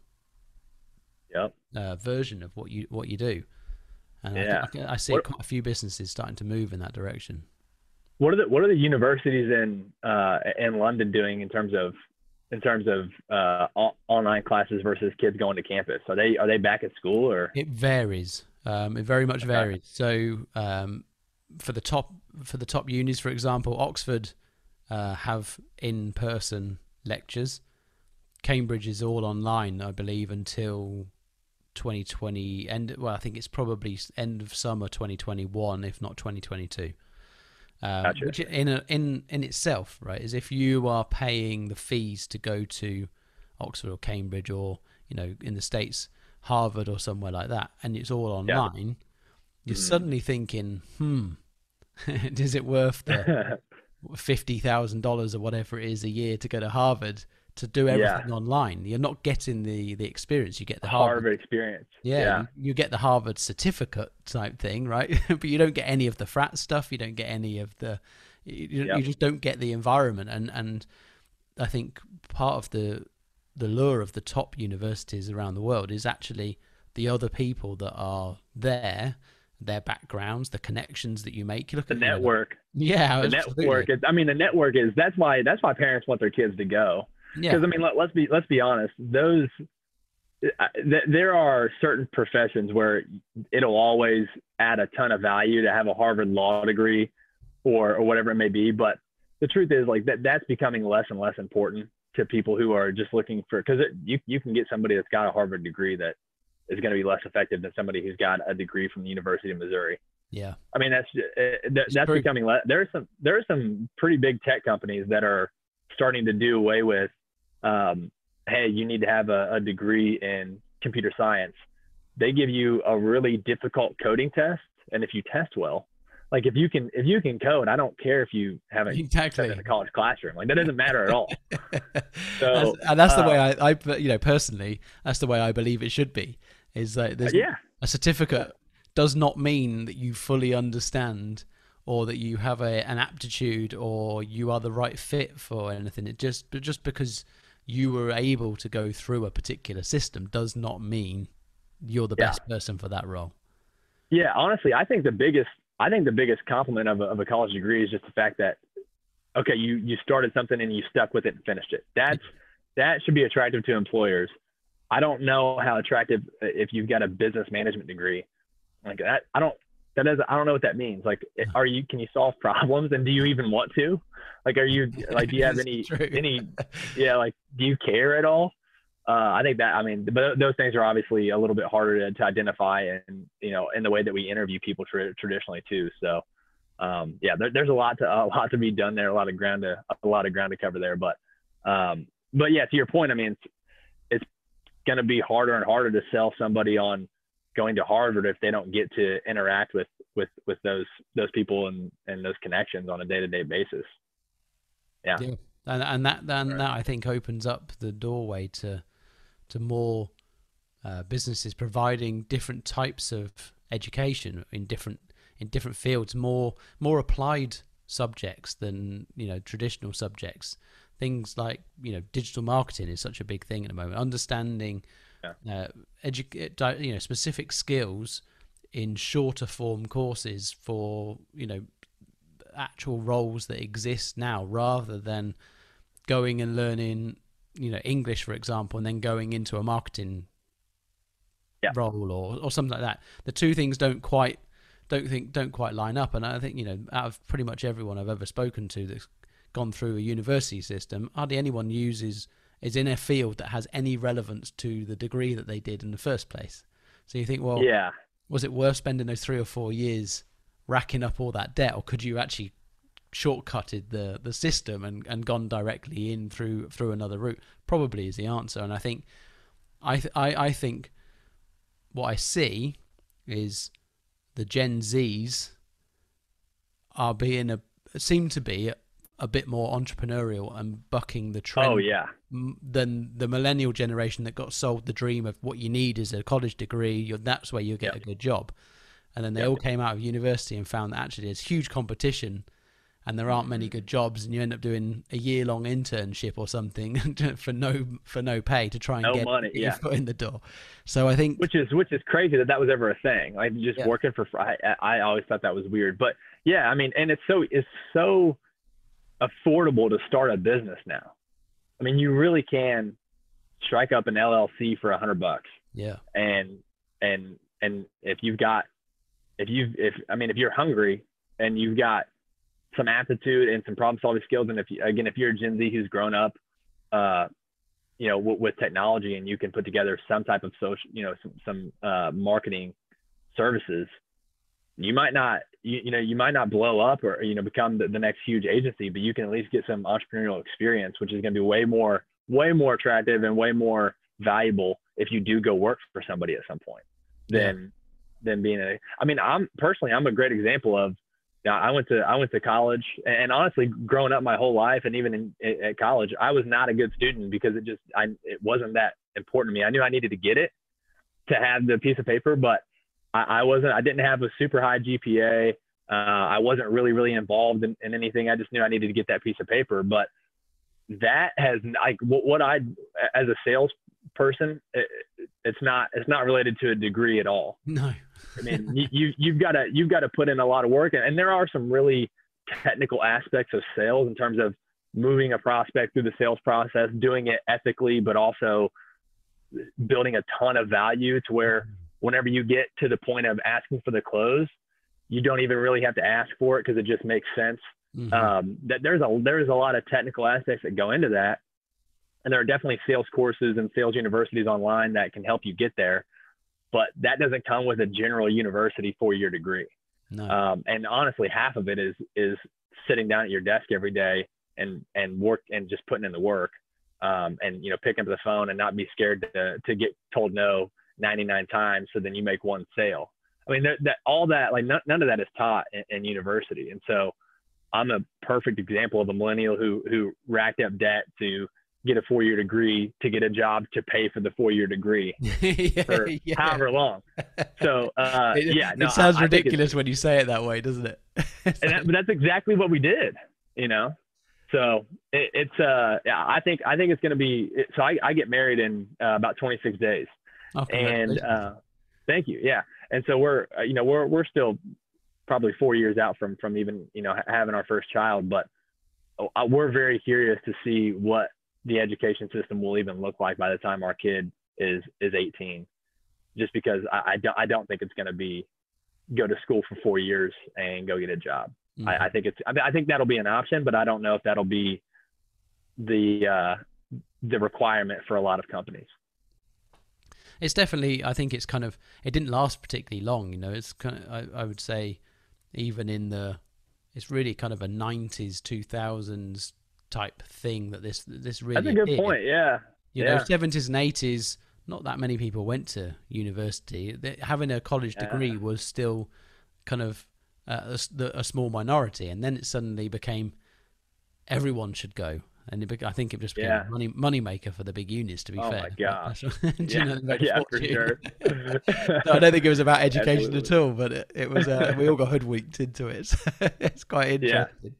B: yep.
A: uh, version of what you what you do and yeah. I, I see what, quite a few businesses starting to move in that direction
B: what are the what are the universities in uh, in London doing in terms of in terms of uh, online classes versus kids going to campus? Are they are they back at school or?
A: It varies. Um, it very much okay. varies. So um, for the top for the top unis, for example, Oxford uh, have in person lectures. Cambridge is all online, I believe, until 2020 end. Well, I think it's probably end of summer 2021, if not 2022. Um, gotcha. Which in a, in in itself, right, is if you are paying the fees to go to Oxford or Cambridge or you know in the states Harvard or somewhere like that, and it's all online, yeah. you're mm. suddenly thinking, hmm, is it worth the fifty thousand dollars or whatever it is a year to go to Harvard to do everything yeah. online. You're not getting the the experience. You get the Harvard,
B: Harvard experience.
A: Yeah, yeah. You, you, get the Harvard certificate type thing, right? but you don't get any of the frat stuff. You don't get any of the. You, yep. you just don't get the environment, and and I think part of the the lure of the top universities around the world is actually the other people that are there their backgrounds, the connections that you make. You look
B: the
A: at
B: network.
A: Yeah,
B: the absolutely. network. Is, I mean, the network is that's why that's why parents want their kids to go. Because yeah. I mean, let, us be let's be honest. Those th- there are certain professions where it'll always add a ton of value to have a Harvard law degree, or or whatever it may be. But the truth is, like that that's becoming less and less important to people who are just looking for because you you can get somebody that's got a Harvard degree that is going to be less effective than somebody who's got a degree from the University of Missouri.
A: Yeah,
B: I mean that's uh, that's pretty- becoming less. There are some there are some pretty big tech companies that are starting to do away with um, hey, you need to have a, a degree in computer science. They give you a really difficult coding test, and if you test well, like if you can if you can code, I don't care if you haven't exactly. in a college classroom. Like that doesn't matter at all.
A: So that's, and that's uh, the way I, I, you know, personally, that's the way I believe it should be. Is that uh, there's
B: yeah.
A: a certificate does not mean that you fully understand or that you have a an aptitude or you are the right fit for anything. It just just because you were able to go through a particular system does not mean you're the yeah. best person for that role.
B: Yeah, honestly, I think the biggest I think the biggest compliment of a, of a college degree is just the fact that okay, you you started something and you stuck with it and finished it. That's that should be attractive to employers. I don't know how attractive if you've got a business management degree. Like that, I don't that doesn't i don't know what that means. Like are you can you solve problems? And do you even want to? Like are you like do you have any any yeah like do you care at all? Uh, i think that i mean but those things are obviously a little bit harder to, to identify and you know in the way that we interview people tra- traditionally too. So um, yeah there, there's a lot to a lot to be done there a lot of ground to a lot of ground to cover there. But um, but yeah to your point i mean going to be harder and harder to sell somebody on going to Harvard if they don't get to interact with with with those those people and and those connections on a day to day basis. Yeah. yeah.
A: And and that then right. that I think opens up the doorway to to more uh, businesses providing different types of education in different in different fields, more more applied subjects than you know traditional subjects. Things like you know digital marketing is such a big thing at the moment. Understanding yeah. uh, edu- you know specific skills in shorter form courses for you know actual roles that exist now, rather than going and learning you know English, for example, and then going into a marketing yeah. role or or something like that. The two things don't quite don't think don't quite line up. And I think you know out of pretty much everyone I've ever spoken to that's gone through a university system, hardly anyone uses is in a field that has any relevance to the degree that they did in the first place. So you think, well,
B: yeah,
A: was it worth spending those three or four years racking up all that debt, or could you actually shortcutted the the system and, and gone directly in through through another route? Probably is the answer. And I think I th- I, I think what I see is the Gen Zs are being a seem to be a bit more entrepreneurial and bucking the trend.
B: Oh yeah.
A: Than the millennial generation that got sold the dream of what you need is a college degree. You're, that's where you get yep. a good job. And then they yep. all came out of university and found that actually there's huge competition and there aren't many good jobs and you end up doing a year long internship or something for no for no pay to try and
B: no
A: get,
B: money,
A: get
B: yeah.
A: foot in the door so i think
B: which is which is crazy that that was ever a thing like just yeah. working for I, I always thought that was weird but yeah i mean and it's so it's so affordable to start a business now i mean you really can strike up an llc for a hundred bucks
A: yeah
B: and and and if you've got if you've if i mean if you're hungry and you've got some aptitude and some problem solving skills. And if you, again, if you're a Gen Z who's grown up, uh, you know, w- with technology and you can put together some type of social, you know, some, some uh, marketing services, you might not, you, you know, you might not blow up or, you know, become the, the next huge agency, but you can at least get some entrepreneurial experience, which is going to be way more, way more attractive and way more valuable if you do go work for somebody at some point than, yeah. than being a, I mean, I'm personally, I'm a great example of, yeah, I went to I went to college, and honestly, growing up my whole life, and even in, at college, I was not a good student because it just I it wasn't that important to me. I knew I needed to get it to have the piece of paper, but I, I wasn't. I didn't have a super high GPA. Uh, I wasn't really really involved in, in anything. I just knew I needed to get that piece of paper. But that has like what, what I as a salesperson, it, it's not it's not related to a degree at all.
A: No.
B: I mean, you, you you've got to you've got to put in a lot of work, and, and there are some really technical aspects of sales in terms of moving a prospect through the sales process, doing it ethically, but also building a ton of value to where whenever you get to the point of asking for the close, you don't even really have to ask for it because it just makes sense. Mm-hmm. Um, that there's a there's a lot of technical aspects that go into that, and there are definitely sales courses and sales universities online that can help you get there but that doesn't come with a general university four year degree. No. Um, and honestly, half of it is is sitting down at your desk every day and and work and just putting in the work. Um, and you know, picking up the phone and not be scared to to get told no 99 times, so then you make one sale. I mean, that, that all that like none, none of that is taught in, in university, and so I'm a perfect example of a millennial who who racked up debt to get a four year degree to get a job to pay for the four year degree yeah, for yeah. however long. So uh,
A: it,
B: yeah, no,
A: it sounds I, ridiculous I when you say it that way, doesn't it?
B: and that, but that's exactly what we did, you know. So it, it's uh, yeah, I think I think it's gonna be. So I, I get married in uh, about 26 days,
A: oh,
B: and uh, thank you, yeah. And so we're uh, you know we're we're still probably four years out from from even you know having our first child, but uh, we're very curious to see what the education system will even look like by the time our kid is is 18 just because I, I, don't, I don't think it's going to be go to school for four years and go get a job. Mm-hmm. I, I, think it's I, think that'll be an option, but I don't know if that'll be the uh, the requirement for a lot of companies.
A: It's definitely I think it's kind of it didn't last particularly long. You know, it's kind of I, I would say even in the it's really kind of a 90s 2000s type thing that this this really.
B: That's a good
A: did.
B: point. Yeah.
A: You
B: yeah.
A: know, seventies and eighties, not that many people went to university. Having a college degree yeah. was still kind of uh, a, a, small minority, and then it suddenly became everyone should go. And it, I think it just became yeah. a money money maker for the big unis. To be
B: oh
A: fair,
B: my gosh,
A: yeah,
B: know, yeah for sure.
A: no, I don't think it was about education at all, but it, it was. Uh, we all got hoodwinked into it. So it's quite interesting.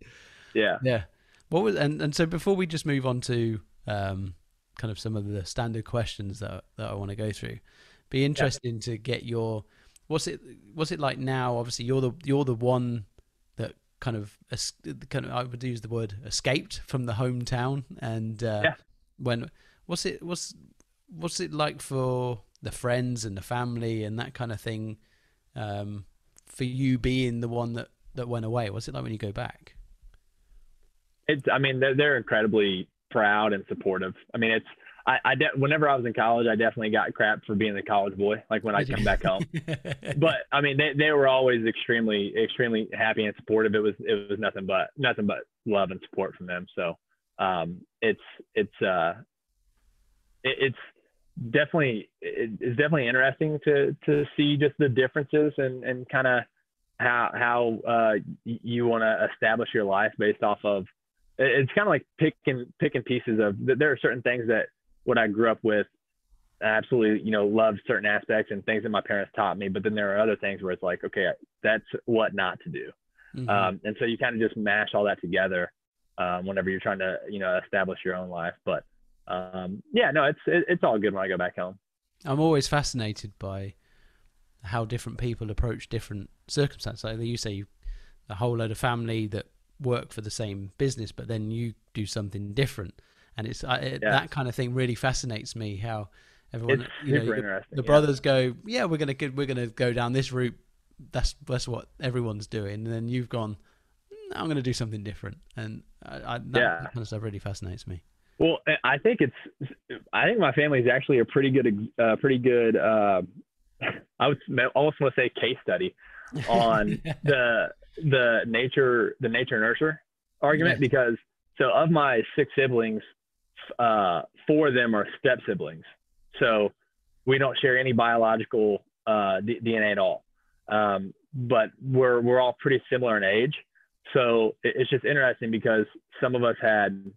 B: Yeah,
A: yeah. yeah. What was and and so before we just move on to um, kind of some of the standard questions that that I want to go through, be interesting yeah. to get your what's it what's it like now? Obviously, you're the you're the one kind of kind of I would use the word escaped from the hometown, and uh, yeah. when what's it what's what's it like for the friends and the family and that kind of thing um, for you being the one that that went away? What's it like when you go back?
B: It's I mean they're they're incredibly proud and supportive. I mean it's I, I de- whenever I was in college, I definitely got crap for being the college boy. Like when I come back home, but I mean, they, they were always extremely, extremely happy and supportive. It was, it was nothing but nothing but love and support from them. So, um, it's, it's, uh, it, it's definitely, it, it's definitely interesting to, to see just the differences and, and kind of how, how, uh, you want to establish your life based off of, it's kind of like picking, picking pieces of, there are certain things that, what I grew up with, I absolutely, you know, loved certain aspects and things that my parents taught me. But then there are other things where it's like, okay, that's what not to do. Mm-hmm. Um, and so you kind of just mash all that together um, whenever you're trying to, you know, establish your own life. But um, yeah, no, it's it, it's all good when I go back home.
A: I'm always fascinated by how different people approach different circumstances. Like you say, a whole load of family that work for the same business, but then you do something different and it's uh, it, yeah. that kind of thing really fascinates me. How everyone,
B: it's
A: you
B: know, the,
A: the, brothers go, yeah, we're gonna we're gonna go down this route. That's that's what everyone's doing, and then you've gone. No, I'm going to do something different, and I, I, that, yeah. that kind of stuff really fascinates me.
B: Well, I think it's. I think my family is actually a pretty good, uh, pretty good. Uh, I would almost want to say case study on the the nature the nature nurture argument yeah. because so of my six siblings, uh, four of them are step siblings. So we don't share any biological uh, D- DNA at all. Um, but we're we're all pretty similar in age. So it, it's just interesting because some of us had.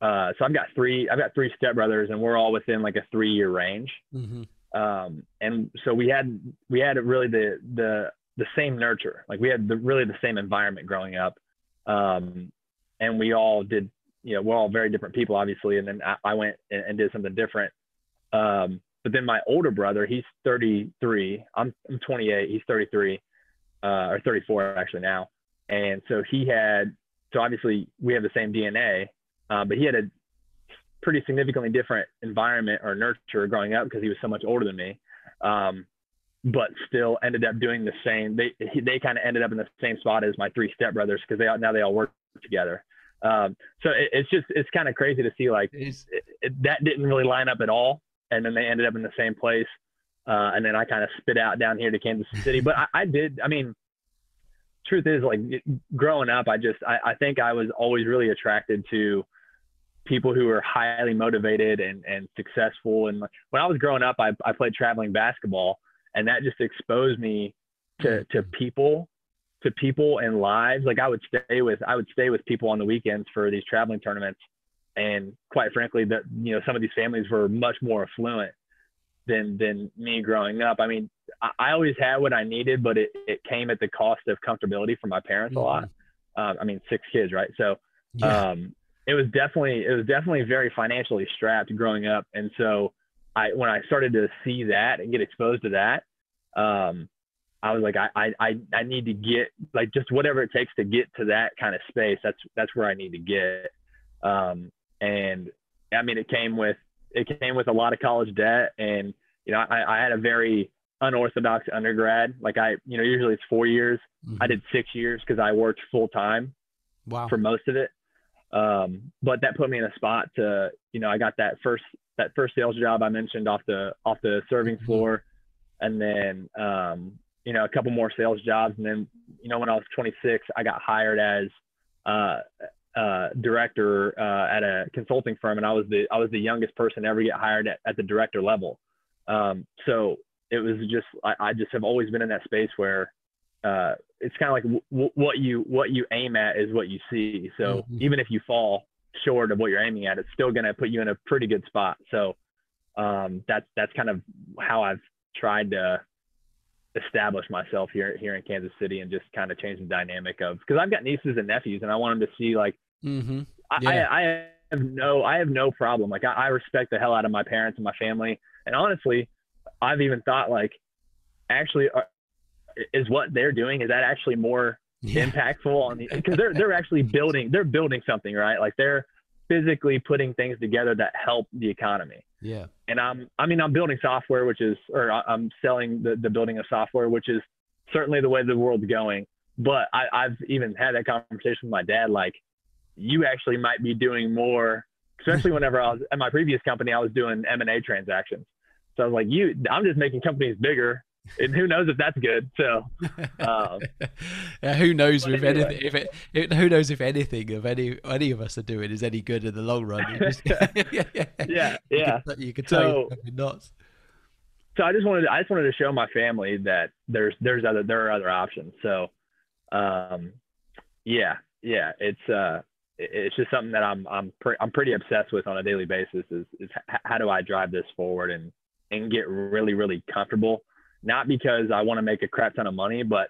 B: Uh, so I've got three. I've got three stepbrothers, and we're all within like a three-year range. Mm-hmm. Um, and so we had we had really the the the same nurture. Like we had the, really the same environment growing up. Um, and we all did you know we're all very different people obviously and then i, I went and, and, did something different. Um, but then my older brother he's 33 i'm, I'm 28 he's 33 uh, or 34 actually now. And so he had so obviously we have the same dna uh, but he had a pretty significantly different environment or nurture growing up because he was so much older than me. Um, but still ended up doing the same they they kind of ended up in the same spot as my three stepbrothers because they now they all work together um, so it, it's just it's kind of crazy to see like it, it, that didn't really line up at all, and then they ended up in the same place. Uh, and then I kind of spit out down here to Kansas City. But I, I did. I mean, truth is, like growing up, I just I, I think I was always really attracted to people who are highly motivated and and successful. And when I was growing up, I I played traveling basketball, and that just exposed me to to people to people and lives. Like I would stay with I would stay with people on the weekends for these traveling tournaments, and quite frankly, that you know some of these families were much more affluent than than me growing up. I mean, I, I always had what I needed, but it it came at the cost of comfortability for my parents mm-hmm. a lot. Um, I mean, six kids, right? So. Yeah. Um, it was definitely it was definitely very financially strapped growing up and so i when i started to see that and get exposed to that um, I was like, I, I, I need to get like just whatever it takes to get to that kind of space. That's, that's where I need to get. Um, and I mean, it came with, it came with a lot of college debt and, you know, I, I had a very unorthodox undergrad. Like I, you know, usually it's four years. Mm-hmm. I did six years cause I worked full time
A: wow.
B: for most of it. Um, but that put me in a spot to, you know, I got that first, that first sales job I mentioned off the, off the serving mm-hmm. floor. And then, um, you know, a couple more sales jobs. And then, you know, when I was 26, I got hired as uh, uh, director uh, at a consulting firm, and I was the I was the youngest person to ever get hired at, at the director level. Um, so it was just I, I, just have always been in that space where uh, it's kind of like w- what you what you aim at is what you see. So mm-hmm. even if you fall short of what you're aiming at, it's still going to put you in a pretty good spot. So um, that's that's kind of how I've tried to establish myself here here in Kansas City and just kind of change the dynamic of because I've got nieces and nephews and I want them to see like
A: mm-hmm. yeah.
B: I, I have no I have no problem like I, I respect the hell out of my parents and my family and honestly I've even thought like actually uh, is what they're doing is that actually more yeah. impactful on the because they're they're actually building they're building something right like they're physically putting things together that help the economy
A: yeah.
B: And i'm i mean i'm building software which is or i'm selling the, the building of software which is certainly the way the world's going. But I, i've even had that conversation with my dad like you actually might be doing more especially whenever i was at my previous company i was doing m&a transactions. So i was like you i'm just making companies bigger and who knows if that's good. So, um,
A: yeah, who knows if anyway. anything, if it, it, who knows if anything of any any of us are doing is any good in the long run.
B: Just, yeah, yeah, yeah.
A: You could, you could tell so, nuts.
B: So I just wanted I just wanted to show my family that there's there's other there are other options. So, um, yeah, yeah, it's uh, it's just something that I'm I'm pre- I'm pretty obsessed with on a daily basis. Is is how do I drive this forward and and get really really comfortable not because I want to make a crap ton of money, but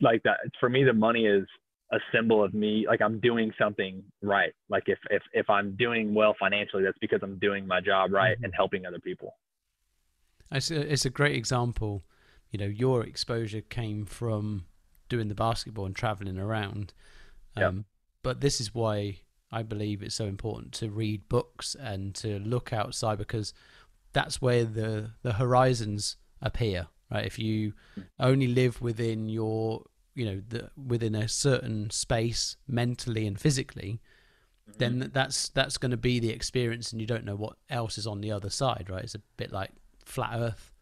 B: like that for me, the money is a symbol of me. Like I'm doing something right. Like if, if, if I'm doing well financially, that's because I'm doing my job right mm-hmm. and helping other people.
A: It's a, it's a great example. You know, your exposure came from doing the basketball and traveling around. Um, yep. But this is why I believe it's so important to read books and to look outside because that's where the the horizons appear right? If you only live within your, you know, the, within a certain space mentally and physically, mm-hmm. then that's that's going to be the experience, and you don't know what else is on the other side, right? It's a bit like flat Earth.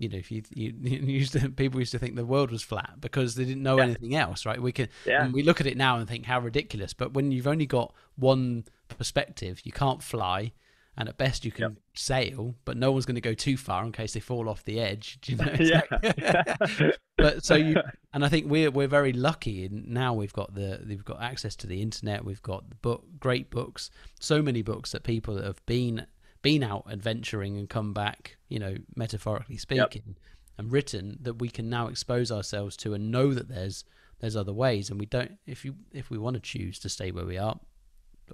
A: You know, if you, you, you used to people used to think the world was flat because they didn't know yeah. anything else, right? We can yeah. we look at it now and think how ridiculous, but when you've only got one perspective, you can't fly, and at best you can yep. sail, but no one's going to go too far in case they fall off the edge. Do you know?
B: yeah.
A: but so you and I think we're we're very lucky, and now we've got the we've got access to the internet. We've got book, great books, so many books that people that have been been out adventuring and come back, you know, metaphorically speaking, yep. and written that we can now expose ourselves to and know that there's there's other ways, and we don't if you if we want to choose to stay where we are,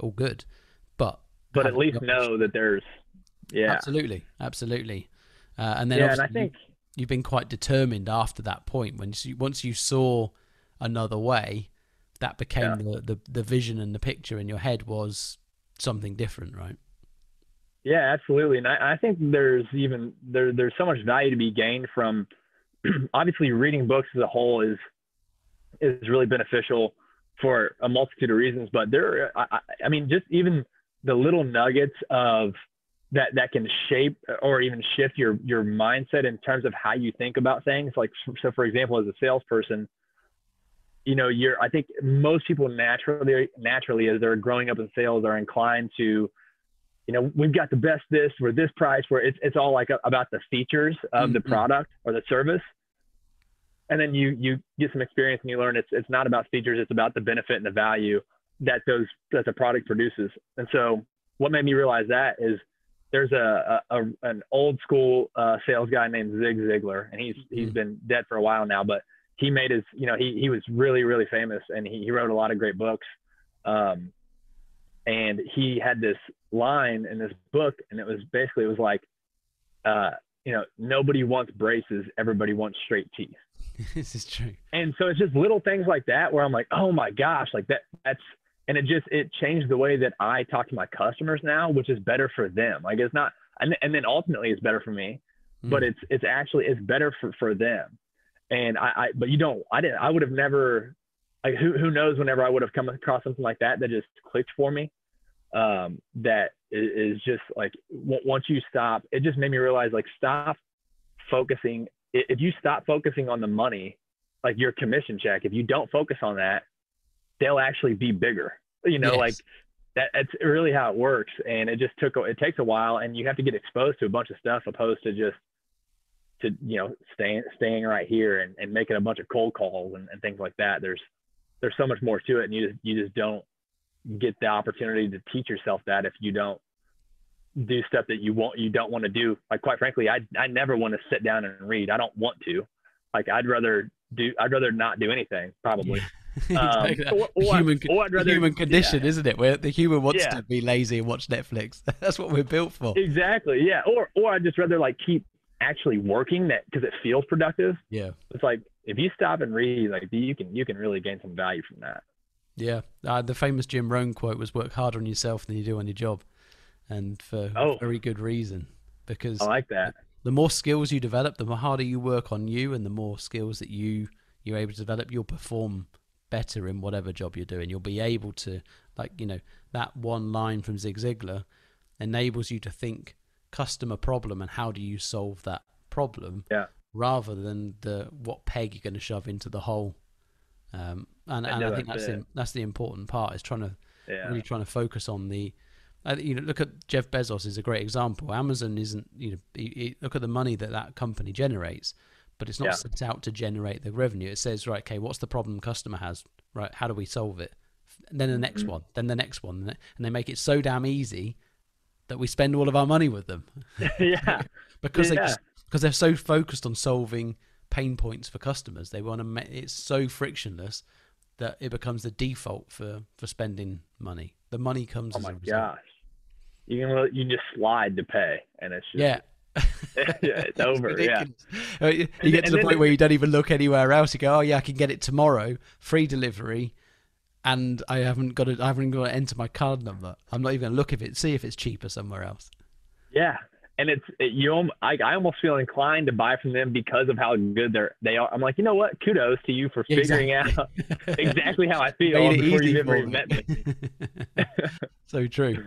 A: all good, but
B: but at least know that there's yeah.
A: Absolutely absolutely. Uh, and then yeah, and I think you, you've been quite determined after that point. When you, once you saw another way that became yeah. the, the the vision and the picture in your head was something different right?
B: Yeah absolutely. And I, I think there's even there there's so much value to be gained from obviously reading books as a whole is is really beneficial for a multitude of reasons. But there I, I mean just even the little nuggets of that that can shape or even shift your your mindset in terms of how you think about things. Like so for example as a salesperson you know you're i think most people naturally naturally as they're growing up in sales are inclined to you know we've got the best this for this price where it's, it's all like about the features of mm-hmm. the product or the service. And then you you get some experience and you learn it's it's not about features it's about the benefit and the value that those that the product produces. And so what made me realize that is there's a, a, a an old school uh, sales guy named Zig Ziglar, and he's he's mm-hmm. been dead for a while now, but he made his you know he he was really really famous, and he, he wrote a lot of great books. Um, and he had this line in this book, and it was basically it was like, uh, you know, nobody wants braces, everybody wants straight teeth.
A: this is true.
B: And so it's just little things like that where I'm like, oh my gosh, like that that's and it just it changed the way that I talk to my customers now, which is better for them. Like it's not, and, and then ultimately it's better for me, mm. but it's it's actually it's better for for them. And I, I but you don't I didn't I would have never like who who knows whenever I would have come across something like that that just clicked for me. Um, that is just like once you stop, it just made me realize like stop focusing. If you stop focusing on the money, like your commission check, if you don't focus on that, they'll actually be bigger. You know, yes. like that, that's really how it works. And it just took, it takes a while and you have to get exposed to a bunch of stuff opposed to just, to you know staying staying right here and, and making a bunch of cold calls and, and things like that. There's there's so much more to it, and you just you just don't get the opportunity to teach yourself that if you don't do stuff that you want you don't want to do. Like quite frankly, I I never want to sit down and read. I don't want to. Like I'd rather do I'd rather not do anything probably.
A: Um, or, or human, or rather, human condition, yeah. isn't it? Where the human wants yeah. to be lazy and watch Netflix. That's what we're built for.
B: Exactly. Yeah. Or or I'd just rather like keep actually working that because it feels productive.
A: Yeah.
B: It's like if you stop and read, like you can you can really gain some value from that.
A: Yeah. Uh, the famous Jim Rohn quote was "Work harder on yourself than you do on your job," and for oh. very good reason. Because
B: I like that.
A: The more skills you develop, the more harder you work on you, and the more skills that you you're able to develop, you'll perform better in whatever job you're doing. You'll be able to, like, you know, that one line from Zig Ziglar enables you to think customer problem and how do you solve that problem
B: yeah.
A: rather than the what peg you're going to shove into the hole. Um, and, and I think that's the, that's the important part is trying to yeah. really trying to focus on the uh, you know look at Jeff Bezos is a great example. Amazon isn't you know he, he, look at the money that that company generates but it's not yeah. set out to generate the revenue. It says, right, okay, what's the problem customer has? Right, how do we solve it? And then the next mm-hmm. one, then the next one, and they make it so damn easy that we spend all of our money with them.
B: yeah,
A: because yeah. they because they're so focused on solving pain points for customers. They want to. make it's so frictionless that it becomes the default for for spending money. The money comes.
B: Oh my gosh! You can you just slide to pay, and it's just,
A: yeah.
B: yeah, it's over. It's yeah.
A: Uh, you get to the point where you don't even look anywhere else. You go, oh yeah, I can get it tomorrow, free delivery, and I haven't got to, I haven't got to enter my card number. I'm not even going to look if it, see if it's cheaper somewhere else.
B: Yeah, and it's it, you. I, I almost feel inclined to buy from them because of how good they're they are. I'm like, you know what? Kudos to you for figuring exactly. out exactly how I feel before you've ever met me.
A: so true.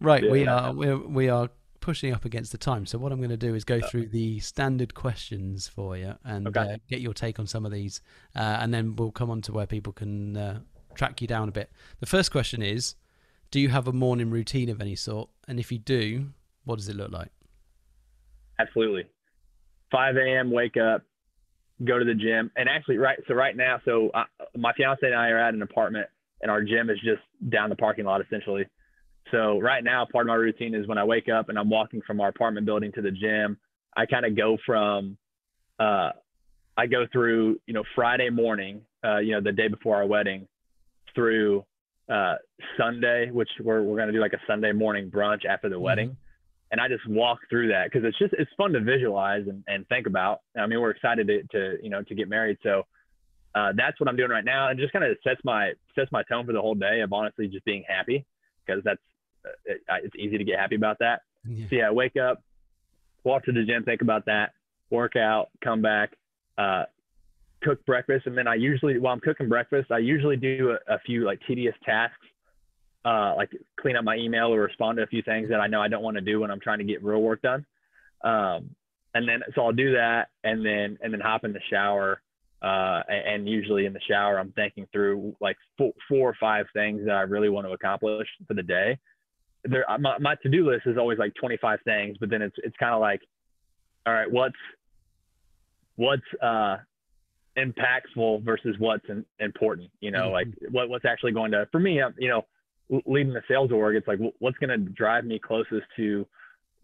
A: Right, yeah. we are we we are pushing up against the time. So what I'm going to do is go uh, through the standard questions for you and okay. uh, get your take on some of these, uh, and then we'll come on to where people can uh, track you down a bit. The first question is, do you have a morning routine of any sort? And if you do, what does it look like?
B: Absolutely. 5 a.m. Wake up, go to the gym, and actually, right. So right now, so I, uh, my fiance and I are at an apartment, and our gym is just down the parking lot, essentially. So right now, part of my routine is when I wake up and I'm walking from our apartment building to the gym, I kind of go from, uh, I go through, you know, Friday morning, uh, you know, the day before our wedding through, uh, Sunday, which we're, we're going to do like a Sunday morning brunch after the mm-hmm. wedding. And I just walk through that because it's just, it's fun to visualize and, and think about. I mean, we're excited to, to, you know, to get married. So, uh, that's what I'm doing right now. And just kind of sets my, sets my tone for the whole day of honestly just being happy because that's it, it's easy to get happy about that. Yeah. So yeah, wake up, walk to the gym, think about that, work out, come back, uh, cook breakfast, and then I usually while I'm cooking breakfast, I usually do a, a few like tedious tasks, uh, like clean up my email or respond to a few things that I know I don't want to do when I'm trying to get real work done. Um, and then so I'll do that, and then and then hop in the shower. Uh, and, and usually in the shower, I'm thinking through like four, four or five things that I really want to accomplish for the day there my, my to-do list is always like 25 things but then it's it's kind of like all right what's what's uh impactful versus what's in, important you know mm-hmm. like what what's actually going to for me you know leading the sales org it's like what's going to drive me closest to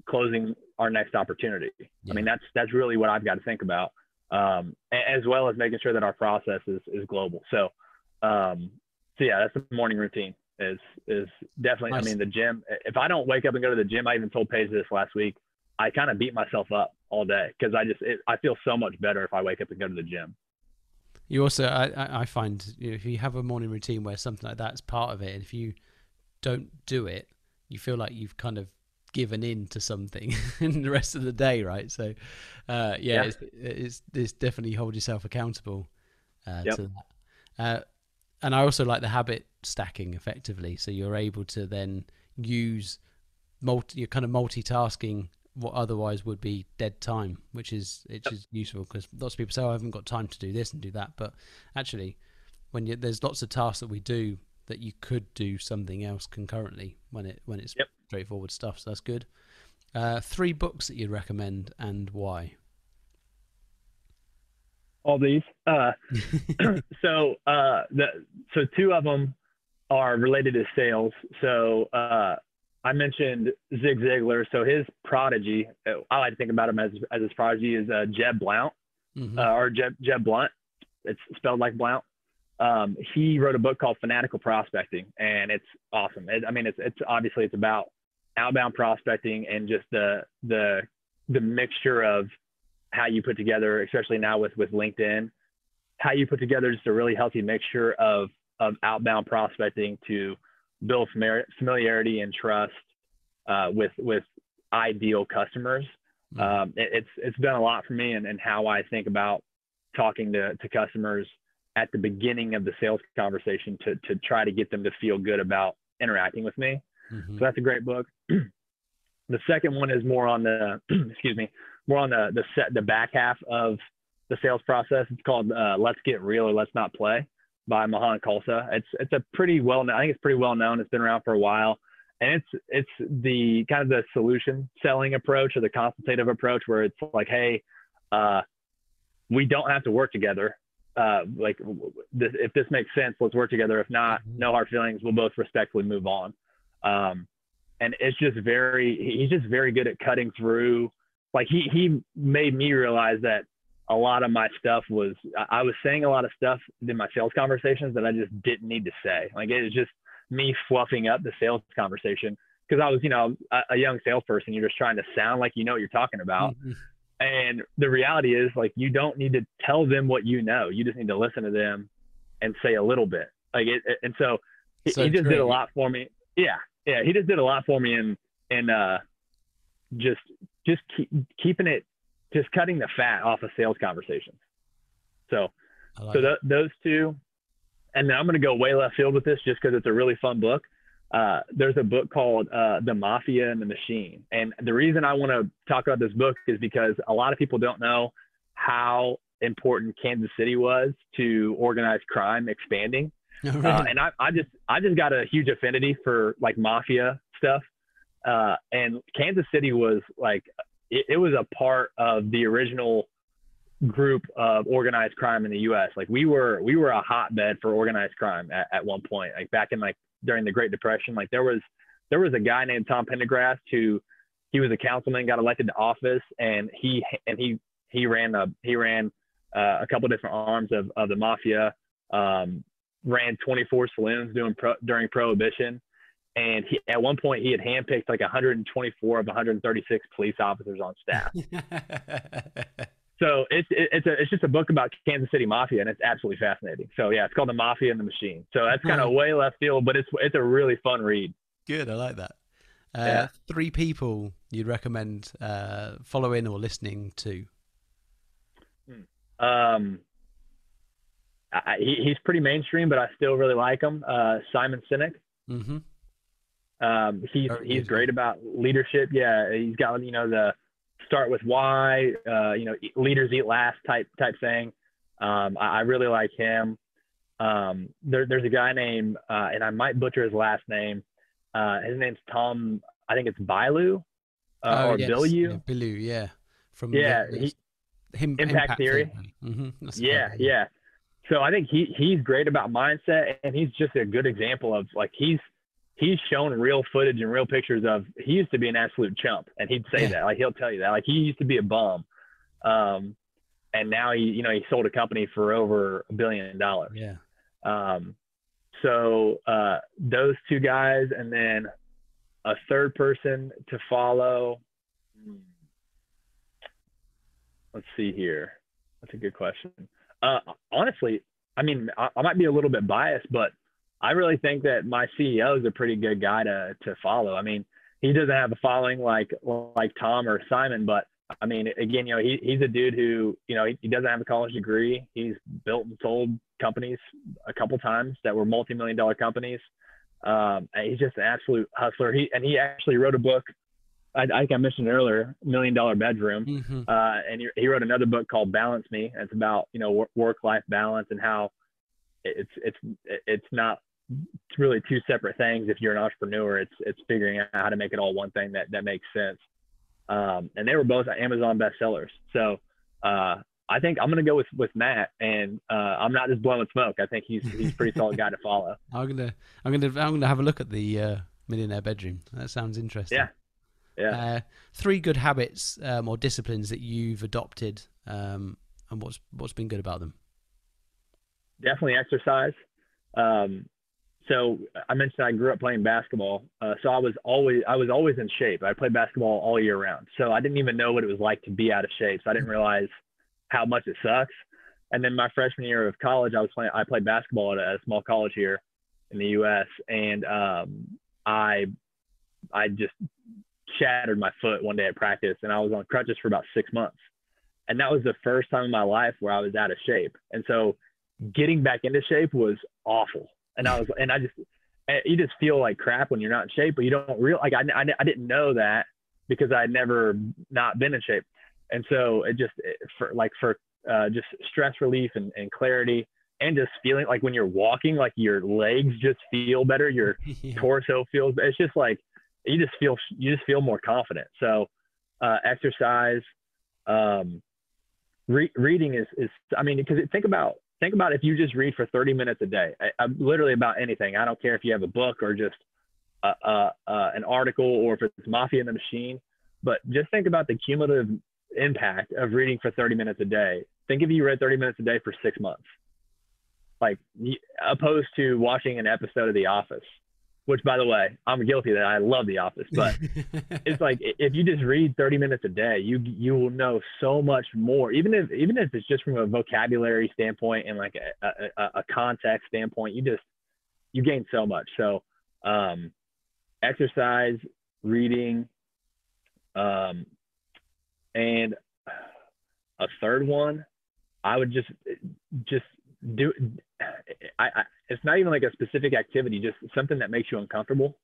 B: closing our next opportunity yeah. i mean that's that's really what i've got to think about um, as well as making sure that our process is, is global so um, so yeah that's the morning routine is is definitely. Nice. I mean, the gym. If I don't wake up and go to the gym, I even told Paige this last week. I kind of beat myself up all day because I just it, I feel so much better if I wake up and go to the gym.
A: You also, I, I find you know, if you have a morning routine where something like that's part of it, and if you don't do it, you feel like you've kind of given in to something in the rest of the day, right? So, uh, yeah, yeah. It's, it's, it's, definitely hold yourself accountable uh, yep. to that. Uh, and I also like the habit stacking effectively. So you're able to then use multi, you're kind of multitasking what otherwise would be dead time, which is which is useful because lots of people say, oh, "I haven't got time to do this and do that," but actually, when you, there's lots of tasks that we do that you could do something else concurrently when it when it's yep. straightforward stuff. So that's good. Uh, three books that you'd recommend and why?
B: All these. Uh, so uh, the so two of them are related to sales. So uh, I mentioned Zig Ziglar. So his prodigy, I like to think about him as as his prodigy is uh, Jeb Blount mm-hmm. uh, or Jeb Jeb Blunt. It's spelled like Blount. Um, he wrote a book called Fanatical Prospecting, and it's awesome. It, I mean, it's it's obviously it's about outbound prospecting and just the the the mixture of how you put together, especially now with with LinkedIn, how you put together just a really healthy mixture of of outbound prospecting to build familiarity and trust uh, with with ideal customers. Mm-hmm. Um, it, it's it's done a lot for me and, and how I think about talking to, to customers at the beginning of the sales conversation to to try to get them to feel good about interacting with me. Mm-hmm. So that's a great book. the second one is more on the excuse me more on the the set the back half of the sales process. It's called uh, Let's Get Real or Let's Not Play by Mahan Khalsa. It's it's a pretty well known. I think it's pretty well known. It's been around for a while, and it's it's the kind of the solution selling approach or the consultative approach where it's like, hey, uh, we don't have to work together. Uh, like this, if this makes sense, let's work together. If not, mm-hmm. no hard feelings. We'll both respectfully move on. Um, and it's just very he's just very good at cutting through. Like he he made me realize that a lot of my stuff was I was saying a lot of stuff in my sales conversations that I just didn't need to say. Like it was just me fluffing up the sales conversation because I was, you know, a, a, young salesperson. You're just trying to sound like you know what you're talking about. Mm-hmm. And the reality is, like, you don't need to tell them what you know. You just need to listen to them and say a little bit. Like, it, and so, so he just great. did a lot for me. Yeah, yeah, he just did a lot for me in in uh, just just keep, keeping it just cutting the fat off of sales conversations. So, like so th- those two, and then I'm going to go way left field with this just because it's a really fun book. Uh, there's a book called uh, The Mafia and the Machine. And the reason I want to talk about this book is because a lot of people don't know how important Kansas City was to organized crime expanding. Uh, and I, I just I just got a huge affinity for like mafia stuff. Uh, and Kansas City was like it, it was a part of the original group of organized crime in the U.S. Like we were, we were a hotbed for organized crime at, at one point. Like back in like during the Great Depression, like there was there was a guy named Tom Pendergast who he was a councilman, got elected to office, and he and he he ran a he ran uh, a couple different arms of of the mafia. Um, ran 24 saloons doing pro, during Prohibition and he, at one point he had handpicked like 124 of 136 police officers on staff. so it's it's a it's just a book about Kansas City Mafia, and it's absolutely fascinating. So yeah, it's called The Mafia and the Machine. So that's kind of way left field, but it's it's a really fun read.
A: Good, I like that. Uh, yeah. Three people you'd recommend uh, following or listening to.
B: Hmm. Um, I, he, he's pretty mainstream, but I still really like him. Uh, Simon Sinek. Mm-hmm. Um, he's he's great about leadership. Yeah, he's got you know the start with why, uh, you know, leaders eat last type type thing. Um, I, I, really like him. Um, there, there's a guy named, uh, and I might butcher his last name. Uh, his name's Tom. I think it's Bilyeu uh, oh, or yes. Bilyeu.
A: Yeah, Bilyeu, yeah.
B: From yeah, the, he, him, impact, impact theory. theory. Mm-hmm. Yeah, yeah. So I think he he's great about mindset, and he's just a good example of like he's he's shown real footage and real pictures of he used to be an absolute chump and he'd say yeah. that like he'll tell you that. Like he used to be a bum. Um and now he you know he sold a company for over a billion dollars.
A: Yeah.
B: Um so uh those two guys and then a third person to follow. Let's see here. That's a good question. Uh honestly i mean I, I might be a little bit biased but I really think that my CEO is a pretty good guy to to follow. I mean, he doesn't have a following like like Tom or Simon, but I mean, again, you know, he, he's a dude who, you know, he, he doesn't have a college degree. He's built and sold companies a couple times that were multi-million dollar companies. Um, he's just an absolute hustler. He and he actually wrote a book. I, I think I mentioned earlier, Million Dollar Bedroom, mm-hmm. uh, and he, he wrote another book called Balance Me. It's about you know work-life balance and how it's it's it's not it's really two separate things. If you're an entrepreneur, it's it's figuring out how to make it all one thing that that makes sense. Um, and they were both Amazon bestsellers. So uh, I think I'm gonna go with with Matt, and uh, I'm not just blowing smoke. I think he's he's a pretty solid guy to follow.
A: I'm gonna I'm gonna I'm gonna have a look at the uh, millionaire bedroom. That sounds interesting.
B: Yeah, yeah.
A: Uh, three good habits um, or disciplines that you've adopted, um, and what's what's been good about them.
B: Definitely exercise. Um, so I mentioned I grew up playing basketball, uh, so I was always I was always in shape. I played basketball all year round, so I didn't even know what it was like to be out of shape. So I didn't realize how much it sucks. And then my freshman year of college, I was playing. I played basketball at a, a small college here in the U.S. and um, I I just shattered my foot one day at practice, and I was on crutches for about six months. And that was the first time in my life where I was out of shape. And so getting back into shape was awful. And I was, and I just, eh, you just feel like crap when you're not in shape, but you don't real like I, I, I didn't know that because I'd never not been in shape and so it just for like for uh, just stress relief and, and clarity and just feeling like when you're walking like your legs just feel better your yeah. torso feels it's just like you just feel you just feel more confident so uh, exercise um, re- reading is is i mean because think about think about if you just read for 30 minutes a day. I, I'm literally about anything. I don't care if you have a book or just uh, uh, uh, an article or if it's mafia in the machine but just think about the cumulative impact of reading for 30 minutes a day. Think if you read 30 minutes a day for six months, like opposed to watching an episode of The Office, which by the way, I'm guilty that I love The Office, but it's like if you just read 30 minutes a day, you you will know so much more. Even if even if it's just from a vocabulary standpoint and like a, a, a context standpoint, you just you gain so much. So um, exercise, reading, um, and a third one, I would just just do. I, I it's not even like a specific activity, just something that makes you uncomfortable.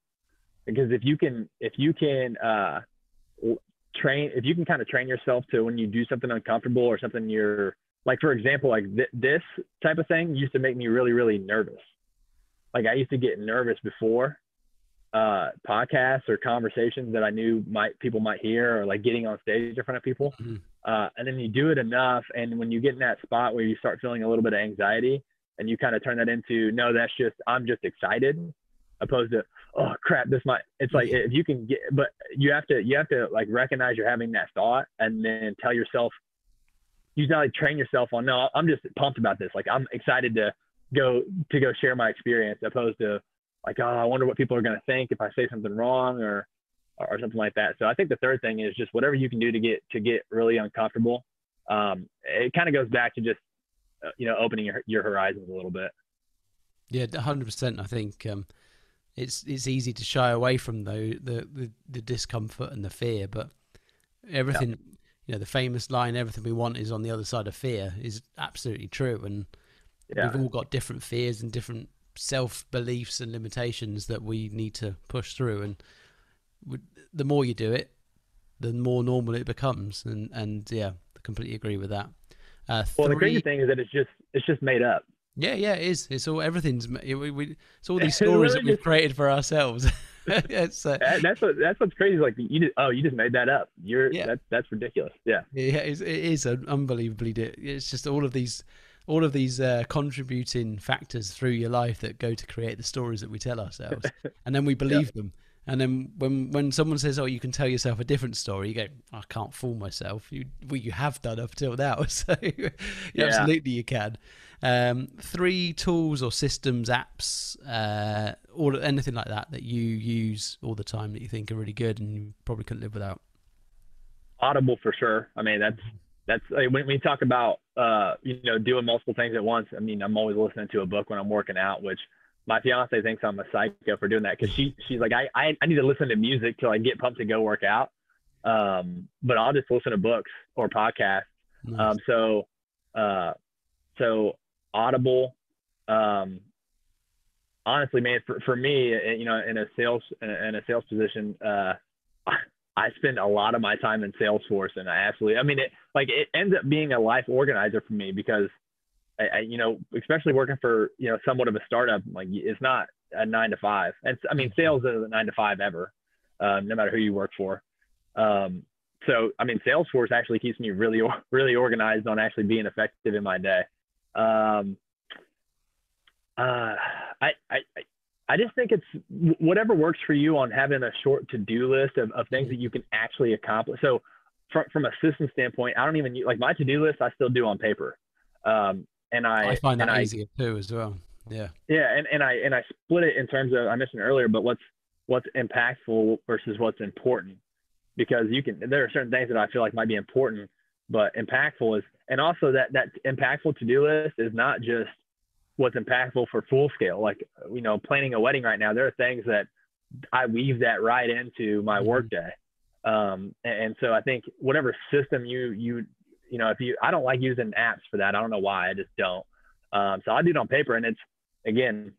B: Because if you can if you can uh, train if you can kind of train yourself to when you do something uncomfortable or something you're like for example like th- this type of thing used to make me really really nervous like i used to get nervous before uh, podcasts or conversations that I knew might people might hear, or like getting on stage in front of people. Mm-hmm. Uh, and then you do it enough, and when you get in that spot where you start feeling a little bit of anxiety, and you kind of turn that into no, that's just I'm just excited, opposed to oh crap, this might. It's like if you can get, but you have to you have to like recognize you're having that thought, and then tell yourself. You not like train yourself on no, I'm just pumped about this. Like I'm excited to go to go share my experience, opposed to like, oh, I wonder what people are going to think if I say something wrong or, or something like that. So I think the third thing is just whatever you can do to get to get really uncomfortable. Um, it kind of goes back to just uh, you know opening your your horizons a little bit.
A: Yeah, hundred percent. I think um, it's it's easy to shy away from the, the the, the discomfort and the fear, but everything yeah. you know the famous line "everything we want is on the other side of fear" is absolutely true, and yeah. we've all got different fears and different self beliefs and limitations that we need to push through. And the more you do it, the more normal it becomes. And and yeah, I completely agree with that.
B: Uh, well, the crazy thing is that it's just it's just made up.
A: Yeah, yeah, it is. It's all everything's. It, we, it's all these stories that we've created for ourselves.
B: it's, uh, that's what that's what's crazy. Like you just oh you just made that up. You're yeah. that's that's ridiculous. Yeah.
A: Yeah, it's, it is unbelievably. It's just all of these all of these uh, contributing factors through your life that go to create the stories that we tell ourselves, and then we believe them. And then when when someone says, "Oh, you can tell yourself a different story," you go, "I can't fool myself." You well, you have done up till now, so yeah. absolutely you can. Um, three tools or systems, apps, uh, or anything like that that you use all the time that you think are really good and you probably couldn't live without.
B: Audible for sure. I mean, that's that's like, when we talk about uh, you know doing multiple things at once. I mean, I'm always listening to a book when I'm working out, which my fiance thinks I'm a psycho for doing that because she she's like I, I, I need to listen to music till I get pumped to go work out. Um, but I'll just listen to books or podcasts. Nice. Um, so uh, so Audible. Um, honestly, man, for, for me, eh, you know, in a sales in a sales position, uh, I spend a lot of my time in Salesforce, and I absolutely, I mean, it like it ends up being a life organizer for me because, I, I, you know, especially working for you know somewhat of a startup, like it's not a nine to five. And I mean, sales is a nine to five ever, um, no matter who you work for. Um, so I mean, Salesforce actually keeps me really really organized on actually being effective in my day. Um, uh, I, I I just think it's whatever works for you on having a short to do list of, of things that you can actually accomplish. So from from a system standpoint, I don't even like my to do list. I still do on paper, um, and I
A: I find that
B: I,
A: easier too as well. Yeah.
B: Yeah, and, and I and I split it in terms of I mentioned earlier, but what's what's impactful versus what's important, because you can there are certain things that I feel like might be important, but impactful is, and also that that impactful to do list is not just what's impactful for full scale. Like you know, planning a wedding right now, there are things that I weave that right into my mm-hmm. workday. Um, and, and so I think whatever system you you you know, if you I don't like using apps for that. I don't know why. I just don't. Um, so I do it on paper, and it's again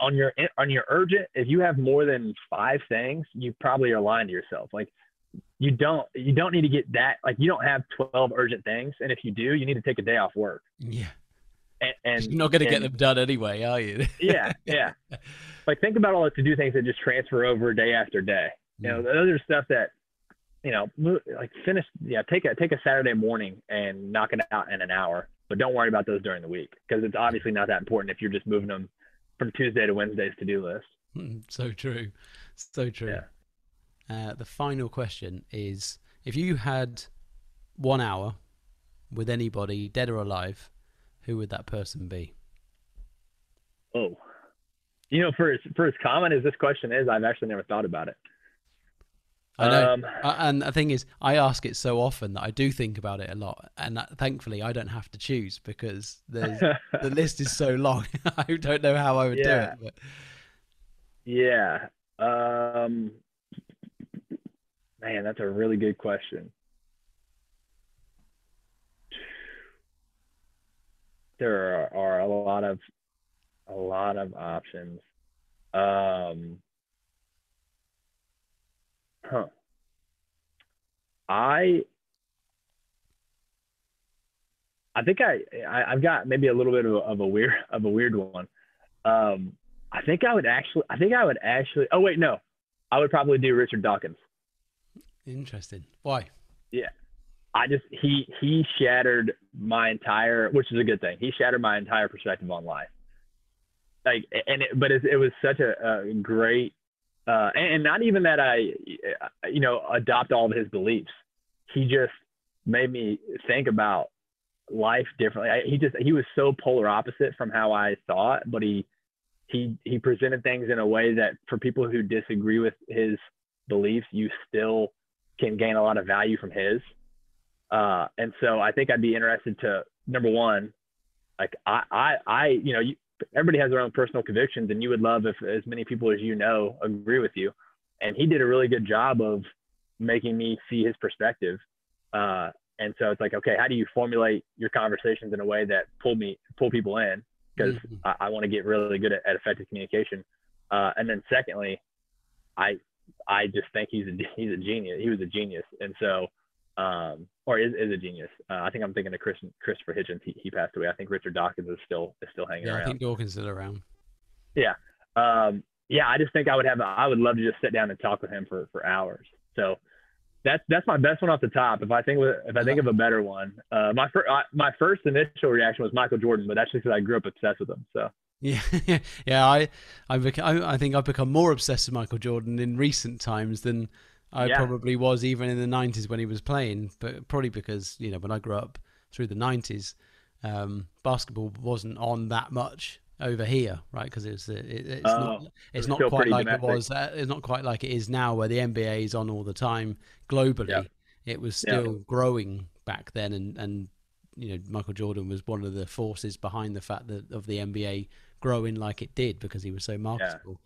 B: on your on your urgent if you have more than five things you probably are lying to yourself like you don't you don't need to get that like you don't have 12 urgent things and if you do you need to take a day off work
A: yeah
B: and, and
A: you're not going to get them done anyway are you
B: yeah yeah like think about all the to do things that just transfer over day after day you know mm. those are stuff that you know like finish yeah take a take a saturday morning and knock it out in an hour but don't worry about those during the week because it's obviously not that important if you're just moving them from Tuesday to Wednesday's to do list.
A: Hmm, so true. So true. Yeah. Uh, the final question is if you had one hour with anybody, dead or alive, who would that person be?
B: Oh, you know, for as, for as common as this question is, I've actually never thought about it.
A: I know. Um, and the thing is, I ask it so often that I do think about it a lot. And that, thankfully, I don't have to choose because the list is so long. I don't know how I would
B: yeah.
A: do it. But.
B: Yeah. Um, man, that's a really good question. There are, are a lot of a lot of options. Um, Huh. I I think I, I have got maybe a little bit of a, of a weird of a weird one. Um, I think I would actually I think I would actually oh wait no, I would probably do Richard Dawkins.
A: Interesting. Why?
B: Yeah. I just he he shattered my entire which is a good thing. He shattered my entire perspective on life. Like and it, but it, it was such a, a great uh, and, and, not even that I, you know, adopt all of his beliefs. He just made me think about life differently. I, he just he was so polar opposite from how I thought, but he he he presented things in a way that for people who disagree with his beliefs, you still can gain a lot of value from his. Uh, and so I think I'd be interested to number one, like I I I you know you, everybody has their own personal convictions, and you would love if as many people as you know agree with you. And he did a really good job of making me see his perspective. Uh, and so it's like, okay, how do you formulate your conversations in a way that pull me pull people in? Because mm-hmm. I, I want to get really good at, at effective communication. Uh, and then secondly, I I just think he's a he's a genius. He was a genius, and so um, or is, is a genius. Uh, I think I'm thinking of Chris, Christopher Hitchens. He, he passed away. I think Richard Dawkins is still is still hanging
A: yeah,
B: around.
A: I think Dawkins is around.
B: Yeah, um, yeah. I just think I would have. I would love to just sit down and talk with him for for hours. So that's that's my best one off the top. If I think if I think of a better one, uh, my first my first initial reaction was Michael Jordan, but that's just because I grew up obsessed with him. So.
A: Yeah, yeah. I, I, I think I've become more obsessed with Michael Jordan in recent times than I yeah. probably was even in the 90s when he was playing, but probably because, you know, when I grew up through the 90s, um, basketball wasn't on that much over here, right? Because it's it, it's oh, not it's not quite like it was. Uh, it's not quite like it is now, where the NBA is on all the time globally. Yeah. It was still yeah. growing back then, and and you know Michael Jordan was one of the forces behind the fact that of the NBA growing like it did because he was so marketable.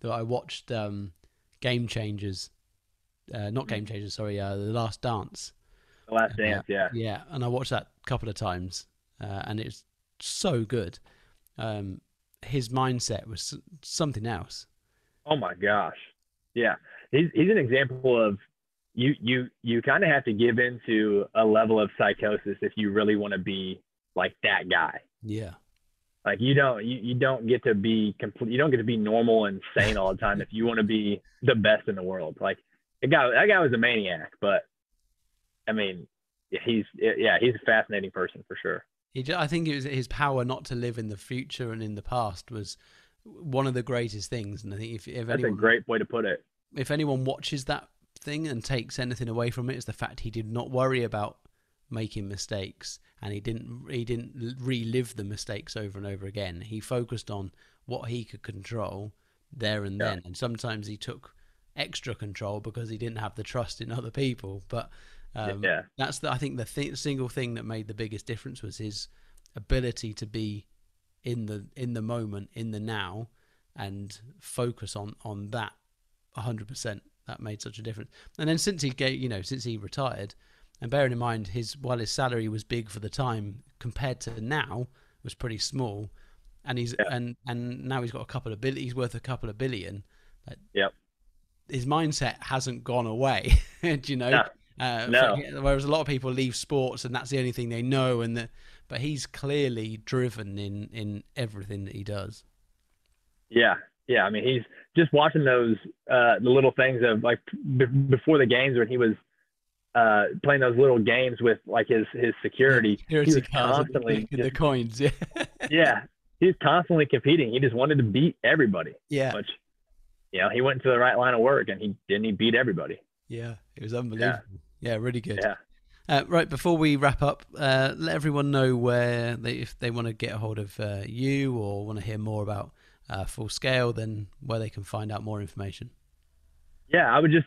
A: That I watched um, Game Changers uh, not Game Changers, sorry, uh, The Last Dance.
B: The Last Dance, yeah.
A: Yeah, and I watched that a couple of times, uh, and it's so good. Um, his mindset was something else.
B: Oh my gosh, yeah, he's he's an example of you you you kind of have to give into a level of psychosis if you really want to be like that guy.
A: Yeah.
B: Like you don't you, you don't get to be complete you don't get to be normal and sane all the time if you want to be the best in the world. Like that guy that guy was a maniac, but I mean, he's yeah, he's a fascinating person for sure.
A: He, I think it was his power not to live in the future and in the past was one of the greatest things. And I think if, if
B: that's
A: anyone,
B: a great way to put it.
A: If anyone watches that thing and takes anything away from it, is the fact he did not worry about making mistakes and he didn't he didn't relive the mistakes over and over again. He focused on what he could control there and then, and sometimes he took extra control because he didn't have the trust in other people. But um, yeah. that's the I think the th- single thing that made the biggest difference was his ability to be in the in the moment, in the now, and focus on on that hundred percent. That made such a difference. And then since he gave, you know, since he retired, and bearing in mind his while his salary was big for the time compared to now was pretty small, and he's yeah. and and now he's got a couple of billion. He's worth a couple of billion.
B: yep.
A: His mindset hasn't gone away. do you know?
B: No. Uh, no.
A: whereas a lot of people leave sports and that's the only thing they know, and the, but he's clearly driven in in everything that he does.
B: Yeah, yeah. I mean, he's just watching those uh, the little things of like b- before the games when he was uh, playing those little games with like his his security.
A: security he was constantly just, the coins. Yeah.
B: yeah, he's constantly competing. He just wanted to beat everybody.
A: Yeah.
B: Which, you know, he went into the right line of work and he didn't he beat everybody.
A: Yeah, it was unbelievable. Yeah, yeah really good.
B: Yeah.
A: Uh, right before we wrap up, uh, let everyone know where they, if they want to get a hold of uh, you or want to hear more about uh, Full Scale, then where they can find out more information.
B: Yeah, I would just,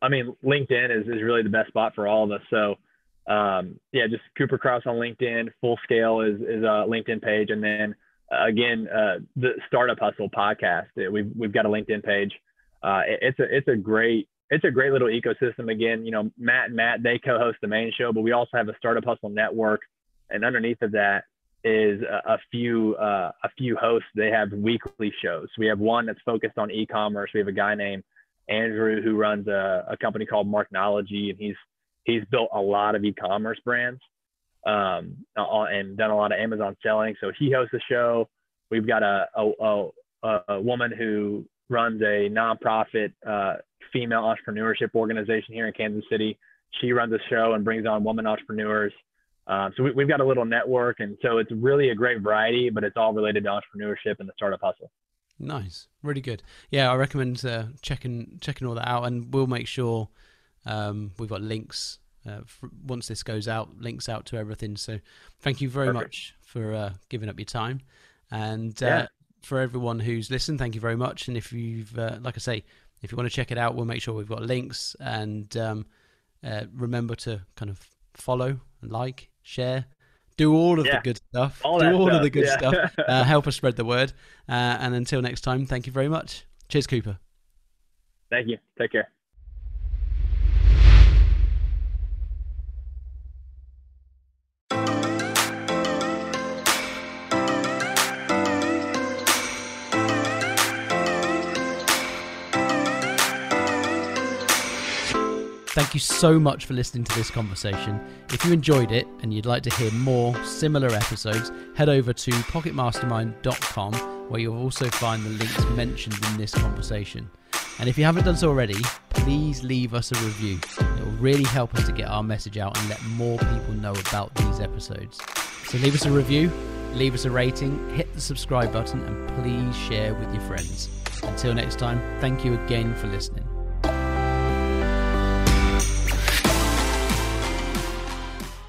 B: I mean, LinkedIn is, is really the best spot for all of us. So, um, yeah, just Cooper Cross on LinkedIn. Full Scale is is a LinkedIn page, and then uh, again, uh, the Startup Hustle podcast. We've we've got a LinkedIn page. It, it's a it's a great it's a great little ecosystem. Again, you know, Matt and Matt, they co-host the main show, but we also have a Startup Hustle network. And underneath of that is a, a few, uh, a few hosts. They have weekly shows. We have one that's focused on e-commerce. We have a guy named Andrew who runs a, a company called Marknology and he's, he's built a lot of e-commerce brands um, and done a lot of Amazon selling. So he hosts a show. We've got a, a, a, a woman who runs a nonprofit uh, female entrepreneurship organization here in Kansas City. She runs a show and brings on women entrepreneurs. Um, so we, have got a little network, and so it's really a great variety, but it's all related to entrepreneurship and the startup hustle.
A: Nice, really good. Yeah, I recommend uh, checking checking all that out, and we'll make sure um, we've got links uh, for, once this goes out, links out to everything. So thank you very Perfect. much for uh, giving up your time, and uh, yeah. for everyone who's listened, thank you very much. And if you've, uh, like I say, if you want to check it out, we'll make sure we've got links and um, uh, remember to kind of follow and like, share, do all of yeah. the good stuff.
B: All
A: do all
B: stuff.
A: of the good
B: yeah.
A: stuff. Uh, help us spread the word. Uh, and until next time, thank you very much. Cheers, Cooper.
B: Thank you. Take care.
A: Thank you so much for listening to this conversation. If you enjoyed it and you'd like to hear more similar episodes, head over to pocketmastermind.com where you'll also find the links mentioned in this conversation. And if you haven't done so already, please leave us a review. It will really help us to get our message out and let more people know about these episodes. So leave us a review, leave us a rating, hit the subscribe button, and please share with your friends. Until next time, thank you again for listening.